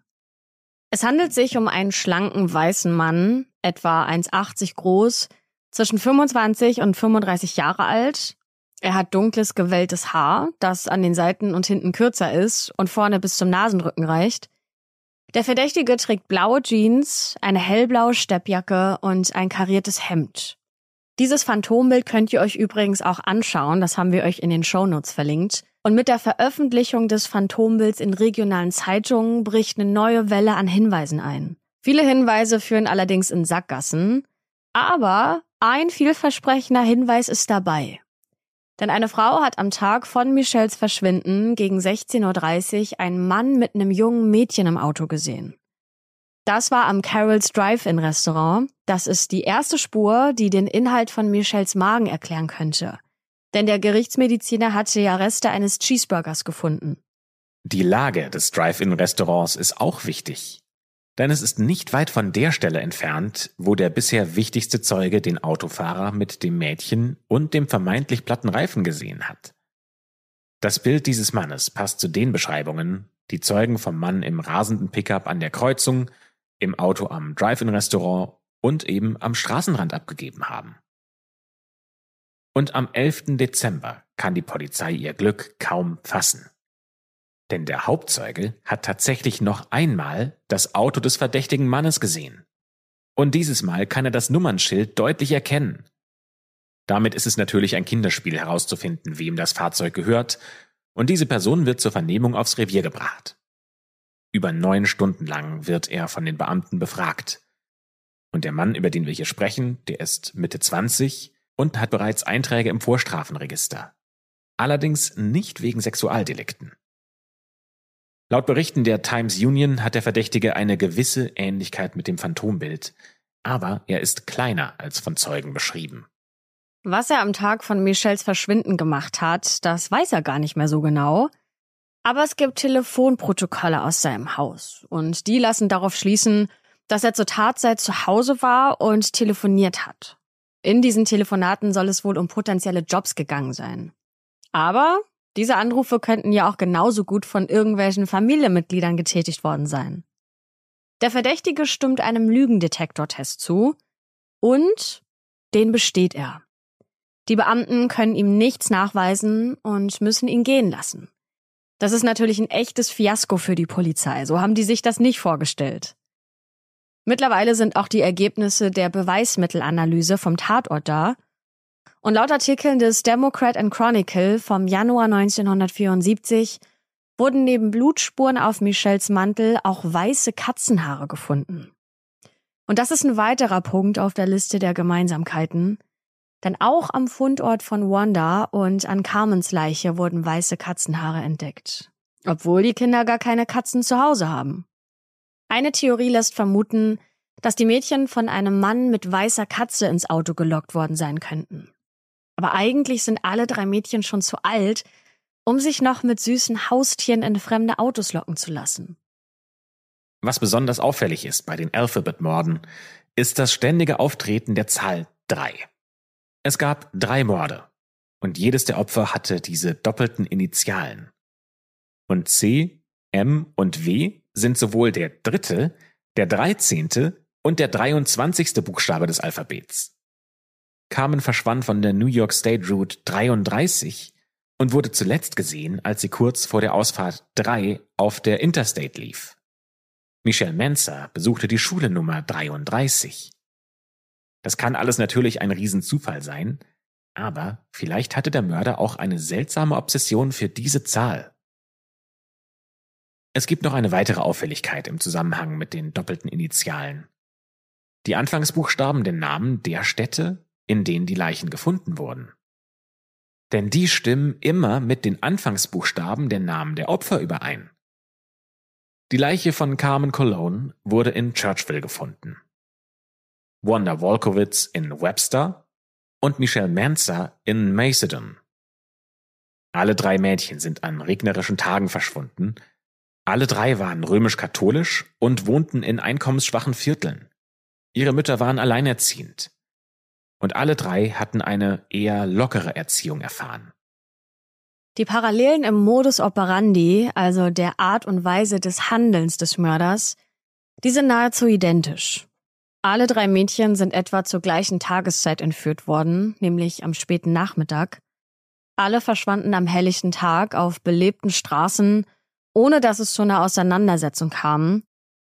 Es handelt sich um einen schlanken weißen Mann, etwa 1,80 groß, zwischen 25 und 35 Jahre alt. Er hat dunkles, gewelltes Haar, das an den Seiten und hinten kürzer ist und vorne bis zum Nasenrücken reicht. Der Verdächtige trägt blaue Jeans, eine hellblaue Steppjacke und ein kariertes Hemd. Dieses Phantombild könnt ihr euch übrigens auch anschauen, das haben wir euch in den Shownotes verlinkt. Und mit der Veröffentlichung des Phantombilds in regionalen Zeitungen bricht eine neue Welle an Hinweisen ein. Viele Hinweise führen allerdings in Sackgassen, aber ein vielversprechender Hinweis ist dabei. Denn eine Frau hat am Tag von Michelles Verschwinden gegen 16.30 Uhr einen Mann mit einem jungen Mädchen im Auto gesehen. Das war am Carol's Drive-In Restaurant. Das ist die erste Spur, die den Inhalt von Michelles Magen erklären könnte. Denn der Gerichtsmediziner hatte ja Reste eines Cheeseburgers gefunden. Die Lage des Drive-In-Restaurants ist auch wichtig. Denn es ist nicht weit von der Stelle entfernt, wo der bisher wichtigste Zeuge den Autofahrer mit dem Mädchen und dem vermeintlich platten Reifen gesehen hat. Das Bild dieses Mannes passt zu den Beschreibungen, die Zeugen vom Mann im rasenden Pickup an der Kreuzung, im Auto am Drive-In-Restaurant und eben am Straßenrand abgegeben haben. Und am 11. Dezember kann die Polizei ihr Glück kaum fassen. Denn der Hauptzeuge hat tatsächlich noch einmal das Auto des verdächtigen Mannes gesehen. Und dieses Mal kann er das Nummernschild deutlich erkennen. Damit ist es natürlich ein Kinderspiel herauszufinden, wem das Fahrzeug gehört, und diese Person wird zur Vernehmung aufs Revier gebracht. Über neun Stunden lang wird er von den Beamten befragt. Und der Mann, über den wir hier sprechen, der ist Mitte 20 und hat bereits Einträge im Vorstrafenregister. Allerdings nicht wegen Sexualdelikten. Laut Berichten der Times Union hat der Verdächtige eine gewisse Ähnlichkeit mit dem Phantombild, aber er ist kleiner als von Zeugen beschrieben. Was er am Tag von Michels Verschwinden gemacht hat, das weiß er gar nicht mehr so genau. Aber es gibt Telefonprotokolle aus seinem Haus und die lassen darauf schließen, dass er zur Tatzeit zu Hause war und telefoniert hat. In diesen Telefonaten soll es wohl um potenzielle Jobs gegangen sein. Aber diese Anrufe könnten ja auch genauso gut von irgendwelchen Familienmitgliedern getätigt worden sein. Der Verdächtige stimmt einem Lügendetektortest zu und den besteht er. Die Beamten können ihm nichts nachweisen und müssen ihn gehen lassen. Das ist natürlich ein echtes Fiasko für die Polizei. So haben die sich das nicht vorgestellt. Mittlerweile sind auch die Ergebnisse der Beweismittelanalyse vom Tatort da. Und laut Artikeln des Democrat and Chronicle vom Januar 1974 wurden neben Blutspuren auf Michelles Mantel auch weiße Katzenhaare gefunden. Und das ist ein weiterer Punkt auf der Liste der Gemeinsamkeiten. Denn auch am Fundort von Wanda und an Carmens Leiche wurden weiße Katzenhaare entdeckt. Obwohl die Kinder gar keine Katzen zu Hause haben. Eine Theorie lässt vermuten, dass die Mädchen von einem Mann mit weißer Katze ins Auto gelockt worden sein könnten. Aber eigentlich sind alle drei Mädchen schon zu alt, um sich noch mit süßen Haustieren in fremde Autos locken zu lassen. Was besonders auffällig ist bei den Alphabet-Morden, ist das ständige Auftreten der Zahl 3. Es gab drei Morde und jedes der Opfer hatte diese doppelten Initialen. Und C, M und W sind sowohl der dritte, der dreizehnte und der 23. Buchstabe des Alphabets. Carmen verschwand von der New York State Route 33 und wurde zuletzt gesehen, als sie kurz vor der Ausfahrt 3 auf der Interstate lief. Michelle Menzer besuchte die Schule Nummer 33. Das kann alles natürlich ein Riesenzufall sein, aber vielleicht hatte der Mörder auch eine seltsame Obsession für diese Zahl. Es gibt noch eine weitere Auffälligkeit im Zusammenhang mit den doppelten Initialen. Die Anfangsbuchstaben der Namen der Städte, in denen die Leichen gefunden wurden. Denn die stimmen immer mit den Anfangsbuchstaben der Namen der Opfer überein. Die Leiche von Carmen Cologne wurde in Churchville gefunden. Wanda Wolkowitz in Webster und Michelle Manzer in Macedon. Alle drei Mädchen sind an regnerischen Tagen verschwunden. Alle drei waren römisch-katholisch und wohnten in einkommensschwachen Vierteln. Ihre Mütter waren alleinerziehend. Und alle drei hatten eine eher lockere Erziehung erfahren. Die Parallelen im Modus operandi, also der Art und Weise des Handelns des Mörders, die sind nahezu identisch. Alle drei Mädchen sind etwa zur gleichen Tageszeit entführt worden, nämlich am späten Nachmittag. Alle verschwanden am helllichten Tag auf belebten Straßen, ohne dass es zu einer Auseinandersetzung kam.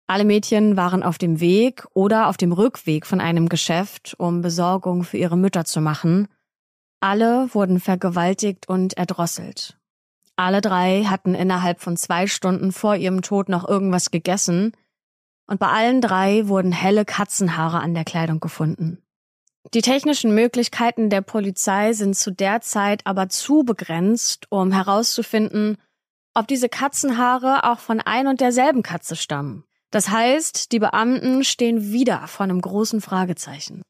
Alle Mädchen waren auf dem Weg oder auf dem Rückweg von einem Geschäft, um Besorgung für ihre Mütter zu machen. Alle wurden vergewaltigt und erdrosselt. Alle drei hatten innerhalb von zwei Stunden vor ihrem Tod noch irgendwas gegessen, und bei allen drei wurden helle Katzenhaare an der Kleidung gefunden. Die technischen Möglichkeiten der Polizei sind zu der Zeit aber zu begrenzt, um herauszufinden, ob diese Katzenhaare auch von ein und derselben Katze stammen. Das heißt, die Beamten stehen wieder vor einem großen Fragezeichen.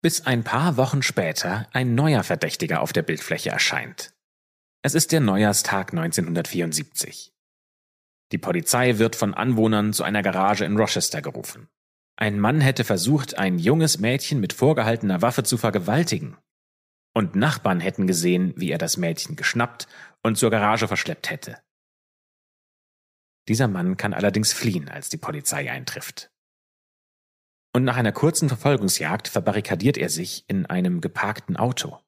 Bis ein paar Wochen später ein neuer Verdächtiger auf der Bildfläche erscheint. Es ist der Neujahrstag 1974. Die Polizei wird von Anwohnern zu einer Garage in Rochester gerufen. Ein Mann hätte versucht, ein junges Mädchen mit vorgehaltener Waffe zu vergewaltigen. Und Nachbarn hätten gesehen, wie er das Mädchen geschnappt und zur Garage verschleppt hätte. Dieser Mann kann allerdings fliehen, als die Polizei eintrifft. Und nach einer kurzen Verfolgungsjagd verbarrikadiert er sich in einem geparkten Auto.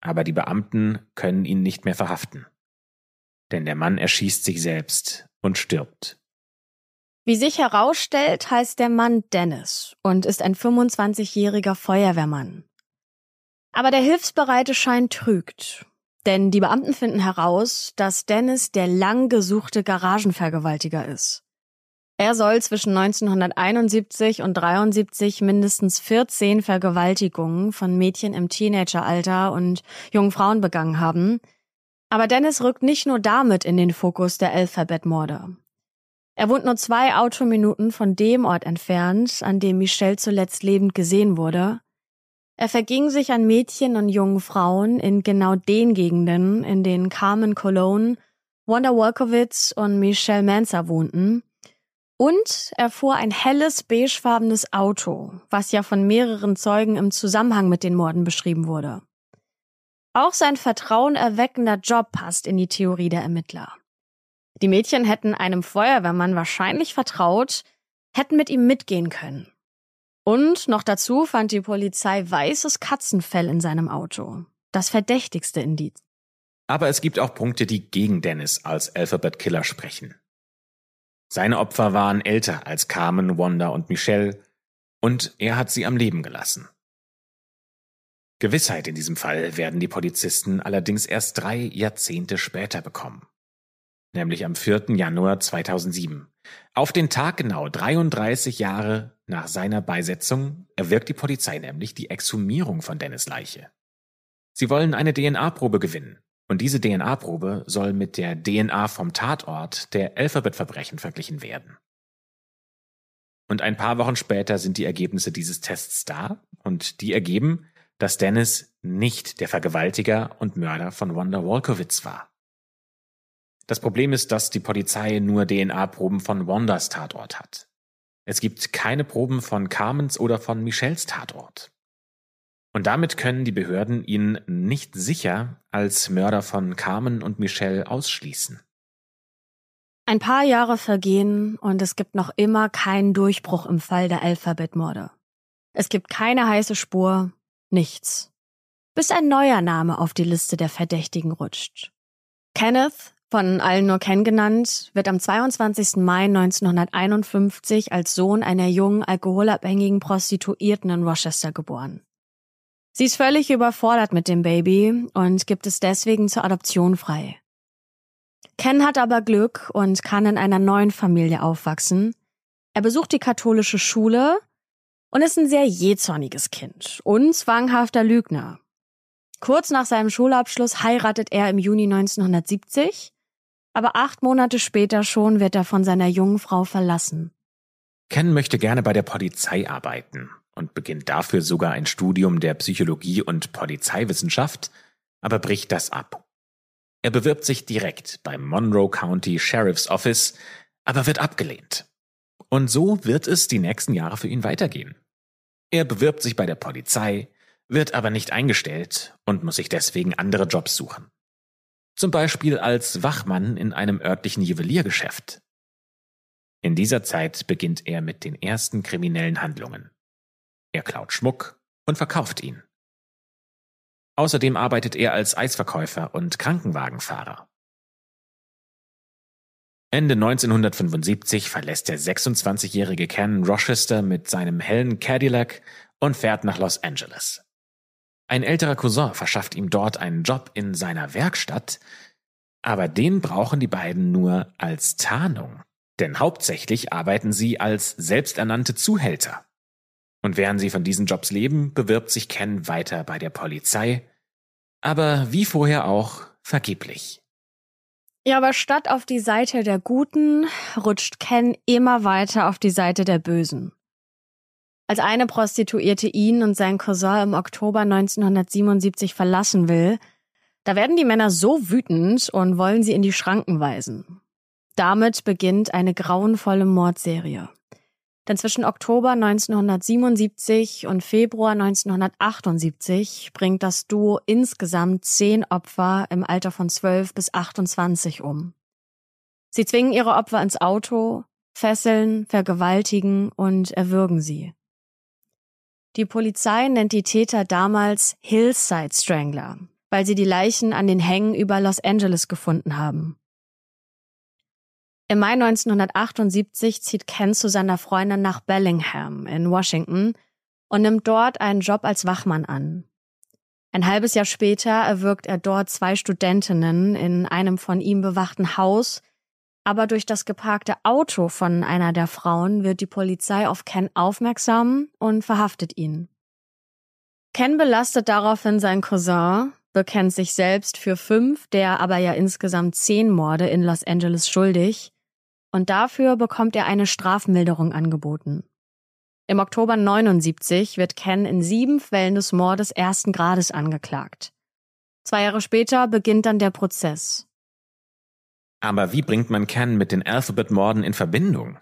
Aber die Beamten können ihn nicht mehr verhaften denn der Mann erschießt sich selbst und stirbt. Wie sich herausstellt, heißt der Mann Dennis und ist ein 25-jähriger Feuerwehrmann. Aber der hilfsbereite Schein trügt, denn die Beamten finden heraus, dass Dennis der lang gesuchte Garagenvergewaltiger ist. Er soll zwischen 1971 und 73 mindestens 14 Vergewaltigungen von Mädchen im Teenageralter und jungen Frauen begangen haben, aber Dennis rückt nicht nur damit in den Fokus der Alphabet-Morde. Er wohnt nur zwei Autominuten von dem Ort entfernt, an dem Michelle zuletzt lebend gesehen wurde. Er verging sich an Mädchen und jungen Frauen in genau den Gegenden, in denen Carmen Cologne, Wanda Wolkowitz und Michelle Manzer wohnten. Und er fuhr ein helles, beigefarbenes Auto, was ja von mehreren Zeugen im Zusammenhang mit den Morden beschrieben wurde. Auch sein vertrauenerweckender Job passt in die Theorie der Ermittler. Die Mädchen hätten einem Feuerwehrmann wahrscheinlich vertraut, hätten mit ihm mitgehen können. Und noch dazu fand die Polizei weißes Katzenfell in seinem Auto. Das verdächtigste Indiz. Aber es gibt auch Punkte, die gegen Dennis als Alphabet Killer sprechen. Seine Opfer waren älter als Carmen, Wanda und Michelle und er hat sie am Leben gelassen. Gewissheit in diesem Fall werden die Polizisten allerdings erst drei Jahrzehnte später bekommen. Nämlich am 4. Januar 2007. Auf den Tag genau 33 Jahre nach seiner Beisetzung erwirkt die Polizei nämlich die Exhumierung von Dennis Leiche. Sie wollen eine DNA-Probe gewinnen. Und diese DNA-Probe soll mit der DNA vom Tatort der Alphabet-Verbrechen verglichen werden. Und ein paar Wochen später sind die Ergebnisse dieses Tests da und die ergeben, dass Dennis nicht der Vergewaltiger und Mörder von Wanda Wolkowitz war. Das Problem ist, dass die Polizei nur DNA-Proben von Wandas Tatort hat. Es gibt keine Proben von Carmens oder von Michelles Tatort. Und damit können die Behörden ihn nicht sicher als Mörder von Carmen und Michelle ausschließen. Ein paar Jahre vergehen und es gibt noch immer keinen Durchbruch im Fall der Alphabet-Morde. Es gibt keine heiße Spur, nichts. Bis ein neuer Name auf die Liste der Verdächtigen rutscht. Kenneth, von allen nur Ken genannt, wird am 22. Mai 1951 als Sohn einer jungen, alkoholabhängigen Prostituierten in Rochester geboren. Sie ist völlig überfordert mit dem Baby und gibt es deswegen zur Adoption frei. Ken hat aber Glück und kann in einer neuen Familie aufwachsen. Er besucht die katholische Schule und ist ein sehr jähzorniges Kind und zwanghafter Lügner. Kurz nach seinem Schulabschluss heiratet er im Juni 1970, aber acht Monate später schon wird er von seiner jungen Frau verlassen. Ken möchte gerne bei der Polizei arbeiten und beginnt dafür sogar ein Studium der Psychologie und Polizeiwissenschaft, aber bricht das ab. Er bewirbt sich direkt beim Monroe County Sheriff's Office, aber wird abgelehnt. Und so wird es die nächsten Jahre für ihn weitergehen. Er bewirbt sich bei der Polizei, wird aber nicht eingestellt und muss sich deswegen andere Jobs suchen. Zum Beispiel als Wachmann in einem örtlichen Juweliergeschäft. In dieser Zeit beginnt er mit den ersten kriminellen Handlungen. Er klaut Schmuck und verkauft ihn. Außerdem arbeitet er als Eisverkäufer und Krankenwagenfahrer. Ende 1975 verlässt der 26-jährige Ken Rochester mit seinem hellen Cadillac und fährt nach Los Angeles. Ein älterer Cousin verschafft ihm dort einen Job in seiner Werkstatt, aber den brauchen die beiden nur als Tarnung, denn hauptsächlich arbeiten sie als selbsternannte Zuhälter. Und während sie von diesen Jobs leben, bewirbt sich Ken weiter bei der Polizei, aber wie vorher auch vergeblich. Ja, aber statt auf die Seite der Guten rutscht Ken immer weiter auf die Seite der Bösen. Als eine Prostituierte ihn und sein Cousin im Oktober 1977 verlassen will, da werden die Männer so wütend und wollen sie in die Schranken weisen. Damit beginnt eine grauenvolle Mordserie. Denn zwischen Oktober 1977 und Februar 1978 bringt das Duo insgesamt zehn Opfer im Alter von 12 bis 28 um. Sie zwingen ihre Opfer ins Auto, fesseln, vergewaltigen und erwürgen sie. Die Polizei nennt die Täter damals Hillside Strangler, weil sie die Leichen an den Hängen über Los Angeles gefunden haben. Im Mai 1978 zieht Ken zu seiner Freundin nach Bellingham in Washington und nimmt dort einen Job als Wachmann an. Ein halbes Jahr später erwürgt er dort zwei Studentinnen in einem von ihm bewachten Haus, aber durch das geparkte Auto von einer der Frauen wird die Polizei auf Ken aufmerksam und verhaftet ihn. Ken belastet daraufhin seinen Cousin, bekennt sich selbst für fünf, der aber ja insgesamt zehn Morde in Los Angeles schuldig und dafür bekommt er eine Strafmilderung angeboten. Im Oktober 79 wird Ken in sieben Fällen des Mordes ersten Grades angeklagt. Zwei Jahre später beginnt dann der Prozess. Aber wie bringt man Ken mit den Alphabet-Morden in Verbindung?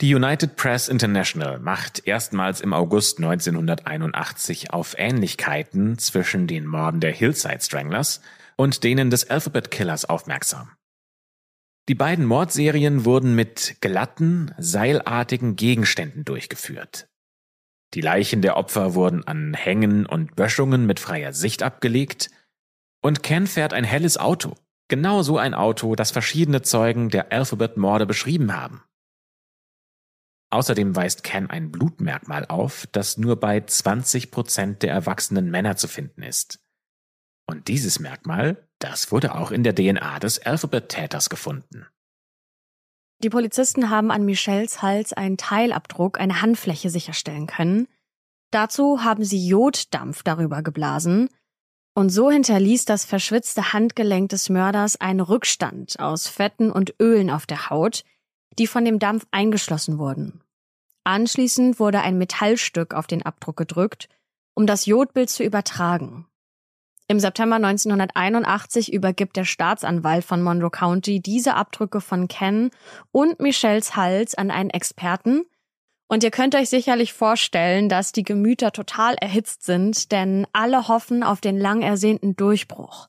Die United Press International macht erstmals im August 1981 auf Ähnlichkeiten zwischen den Morden der Hillside Stranglers und denen des Alphabet Killers aufmerksam. Die beiden Mordserien wurden mit glatten, seilartigen Gegenständen durchgeführt. Die Leichen der Opfer wurden an Hängen und Böschungen mit freier Sicht abgelegt, und Ken fährt ein helles Auto, genau so ein Auto, das verschiedene Zeugen der Alphabet-Morde beschrieben haben. Außerdem weist Ken ein Blutmerkmal auf, das nur bei 20 Prozent der erwachsenen Männer zu finden ist. Und dieses Merkmal, das wurde auch in der DNA des Alphabet-Täters gefunden. Die Polizisten haben an Michelles Hals einen Teilabdruck, eine Handfläche sicherstellen können. Dazu haben sie Joddampf darüber geblasen. Und so hinterließ das verschwitzte Handgelenk des Mörders einen Rückstand aus Fetten und Ölen auf der Haut, die von dem Dampf eingeschlossen wurden. Anschließend wurde ein Metallstück auf den Abdruck gedrückt, um das Jodbild zu übertragen. Im September 1981 übergibt der Staatsanwalt von Monroe County diese Abdrücke von Ken und Michelles Hals an einen Experten. Und ihr könnt euch sicherlich vorstellen, dass die Gemüter total erhitzt sind, denn alle hoffen auf den lang ersehnten Durchbruch.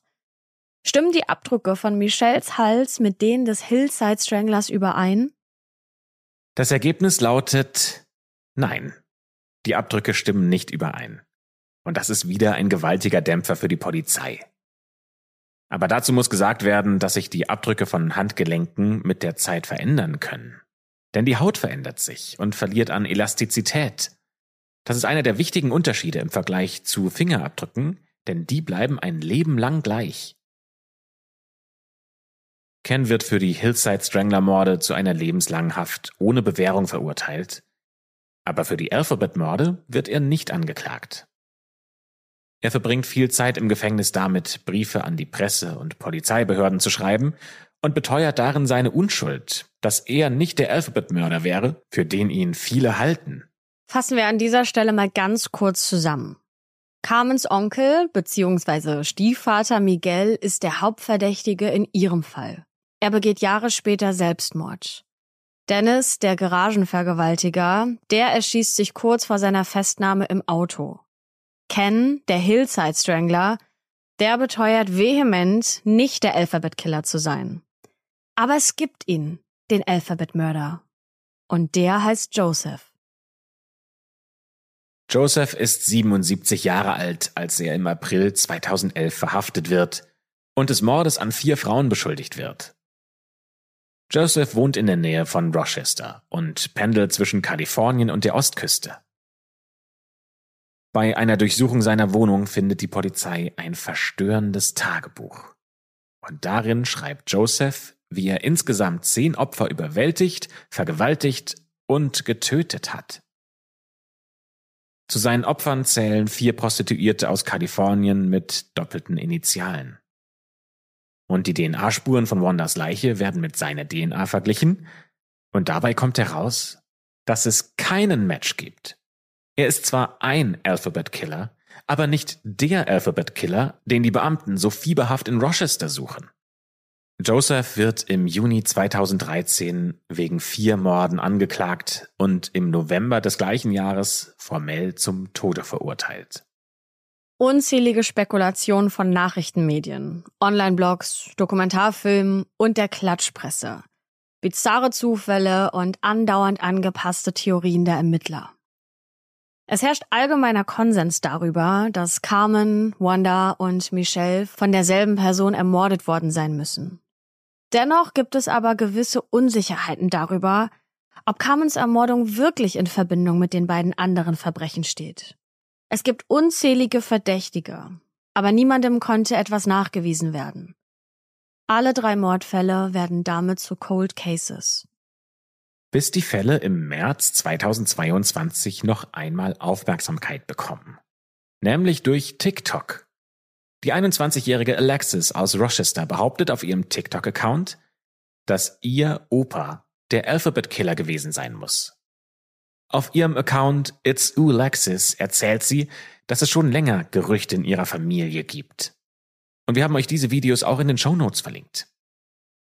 Stimmen die Abdrücke von Michelles Hals mit denen des Hillside Stranglers überein? Das Ergebnis lautet Nein. Die Abdrücke stimmen nicht überein. Und das ist wieder ein gewaltiger Dämpfer für die Polizei. Aber dazu muss gesagt werden, dass sich die Abdrücke von Handgelenken mit der Zeit verändern können. Denn die Haut verändert sich und verliert an Elastizität. Das ist einer der wichtigen Unterschiede im Vergleich zu Fingerabdrücken, denn die bleiben ein Leben lang gleich. Ken wird für die Hillside Strangler Morde zu einer lebenslangen Haft ohne Bewährung verurteilt. Aber für die Alphabet Morde wird er nicht angeklagt. Er verbringt viel Zeit im Gefängnis damit, Briefe an die Presse und Polizeibehörden zu schreiben und beteuert darin seine Unschuld, dass er nicht der Alphabet-Mörder wäre, für den ihn viele halten. Fassen wir an dieser Stelle mal ganz kurz zusammen. Carmens Onkel bzw. Stiefvater Miguel ist der Hauptverdächtige in ihrem Fall. Er begeht Jahre später Selbstmord. Dennis, der Garagenvergewaltiger, der erschießt sich kurz vor seiner Festnahme im Auto. Ken, der Hillside Strangler, der beteuert vehement, nicht der Alphabet Killer zu sein. Aber es gibt ihn, den Alphabet Mörder. Und der heißt Joseph. Joseph ist 77 Jahre alt, als er im April 2011 verhaftet wird und des Mordes an vier Frauen beschuldigt wird. Joseph wohnt in der Nähe von Rochester und pendelt zwischen Kalifornien und der Ostküste. Bei einer Durchsuchung seiner Wohnung findet die Polizei ein verstörendes Tagebuch. Und darin schreibt Joseph, wie er insgesamt zehn Opfer überwältigt, vergewaltigt und getötet hat. Zu seinen Opfern zählen vier Prostituierte aus Kalifornien mit doppelten Initialen. Und die DNA-Spuren von Wandas Leiche werden mit seiner DNA verglichen. Und dabei kommt heraus, dass es keinen Match gibt. Er ist zwar ein Alphabet-Killer, aber nicht der Alphabet-Killer, den die Beamten so fieberhaft in Rochester suchen. Joseph wird im Juni 2013 wegen vier Morden angeklagt und im November des gleichen Jahres formell zum Tode verurteilt. Unzählige Spekulationen von Nachrichtenmedien, Online-Blogs, Dokumentarfilmen und der Klatschpresse. Bizarre Zufälle und andauernd angepasste Theorien der Ermittler. Es herrscht allgemeiner Konsens darüber, dass Carmen, Wanda und Michelle von derselben Person ermordet worden sein müssen. Dennoch gibt es aber gewisse Unsicherheiten darüber, ob Carmens Ermordung wirklich in Verbindung mit den beiden anderen Verbrechen steht. Es gibt unzählige Verdächtige, aber niemandem konnte etwas nachgewiesen werden. Alle drei Mordfälle werden damit zu Cold Cases. Bis die Fälle im März 2022 noch einmal Aufmerksamkeit bekommen. Nämlich durch TikTok. Die 21-jährige Alexis aus Rochester behauptet auf ihrem TikTok-Account, dass ihr Opa der Alphabet Killer gewesen sein muss. Auf ihrem Account It's Alexis erzählt sie, dass es schon länger Gerüchte in ihrer Familie gibt. Und wir haben euch diese Videos auch in den Show Notes verlinkt.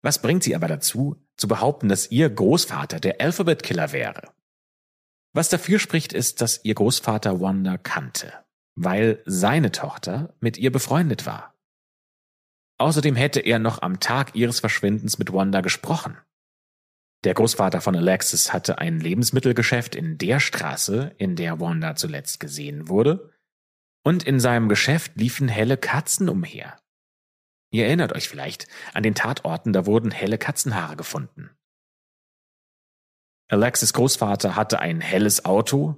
Was bringt sie aber dazu, zu behaupten, dass ihr Großvater der Alphabet Killer wäre? Was dafür spricht, ist, dass ihr Großvater Wanda kannte, weil seine Tochter mit ihr befreundet war. Außerdem hätte er noch am Tag ihres Verschwindens mit Wanda gesprochen. Der Großvater von Alexis hatte ein Lebensmittelgeschäft in der Straße, in der Wanda zuletzt gesehen wurde, und in seinem Geschäft liefen helle Katzen umher. Ihr erinnert euch vielleicht an den Tatorten, da wurden helle Katzenhaare gefunden. Alexis Großvater hatte ein helles Auto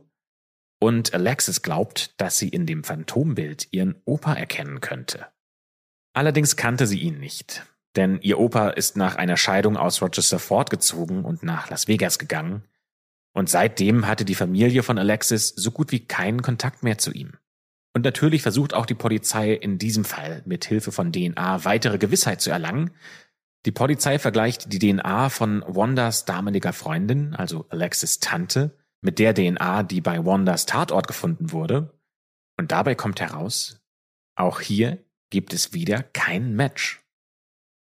und Alexis glaubt, dass sie in dem Phantombild ihren Opa erkennen könnte. Allerdings kannte sie ihn nicht, denn ihr Opa ist nach einer Scheidung aus Rochester fortgezogen und nach Las Vegas gegangen, und seitdem hatte die Familie von Alexis so gut wie keinen Kontakt mehr zu ihm. Und natürlich versucht auch die Polizei in diesem Fall mit Hilfe von DNA weitere Gewissheit zu erlangen, die Polizei vergleicht die DNA von Wandas damaliger Freundin, also Alexis Tante, mit der DNA, die bei Wandas Tatort gefunden wurde. Und dabei kommt heraus, auch hier gibt es wieder kein Match.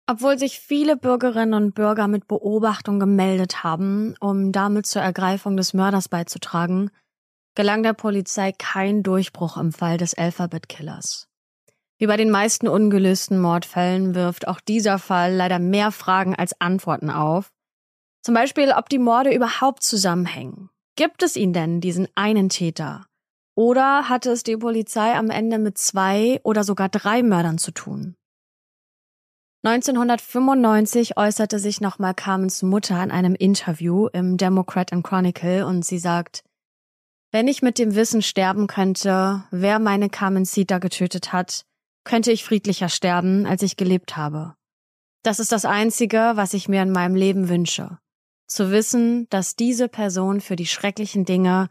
Obwohl sich viele Bürgerinnen und Bürger mit Beobachtung gemeldet haben, um damit zur Ergreifung des Mörders beizutragen, gelang der Polizei kein Durchbruch im Fall des Alphabet Killers. Wie bei den meisten ungelösten Mordfällen wirft auch dieser Fall leider mehr Fragen als Antworten auf. Zum Beispiel, ob die Morde überhaupt zusammenhängen. Gibt es ihn denn, diesen einen Täter? Oder hatte es die Polizei am Ende mit zwei oder sogar drei Mördern zu tun? 1995 äußerte sich nochmal Carmens Mutter in einem Interview im Democrat and Chronicle und sie sagt, wenn ich mit dem Wissen sterben könnte, wer meine Carmen Sita getötet hat, könnte ich friedlicher sterben, als ich gelebt habe. Das ist das Einzige, was ich mir in meinem Leben wünsche. Zu wissen, dass diese Person für die schrecklichen Dinge,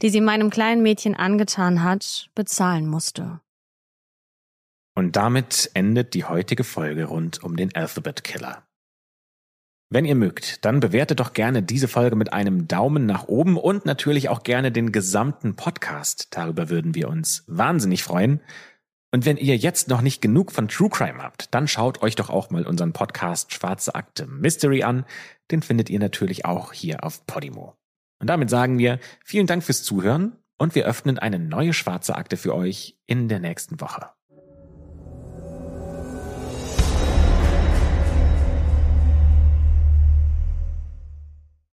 die sie meinem kleinen Mädchen angetan hat, bezahlen musste. Und damit endet die heutige Folge rund um den Alphabet Killer. Wenn ihr mögt, dann bewertet doch gerne diese Folge mit einem Daumen nach oben und natürlich auch gerne den gesamten Podcast. Darüber würden wir uns wahnsinnig freuen. Und wenn ihr jetzt noch nicht genug von True Crime habt, dann schaut euch doch auch mal unseren Podcast Schwarze Akte Mystery an. Den findet ihr natürlich auch hier auf Podimo. Und damit sagen wir vielen Dank fürs Zuhören und wir öffnen eine neue schwarze Akte für euch in der nächsten Woche.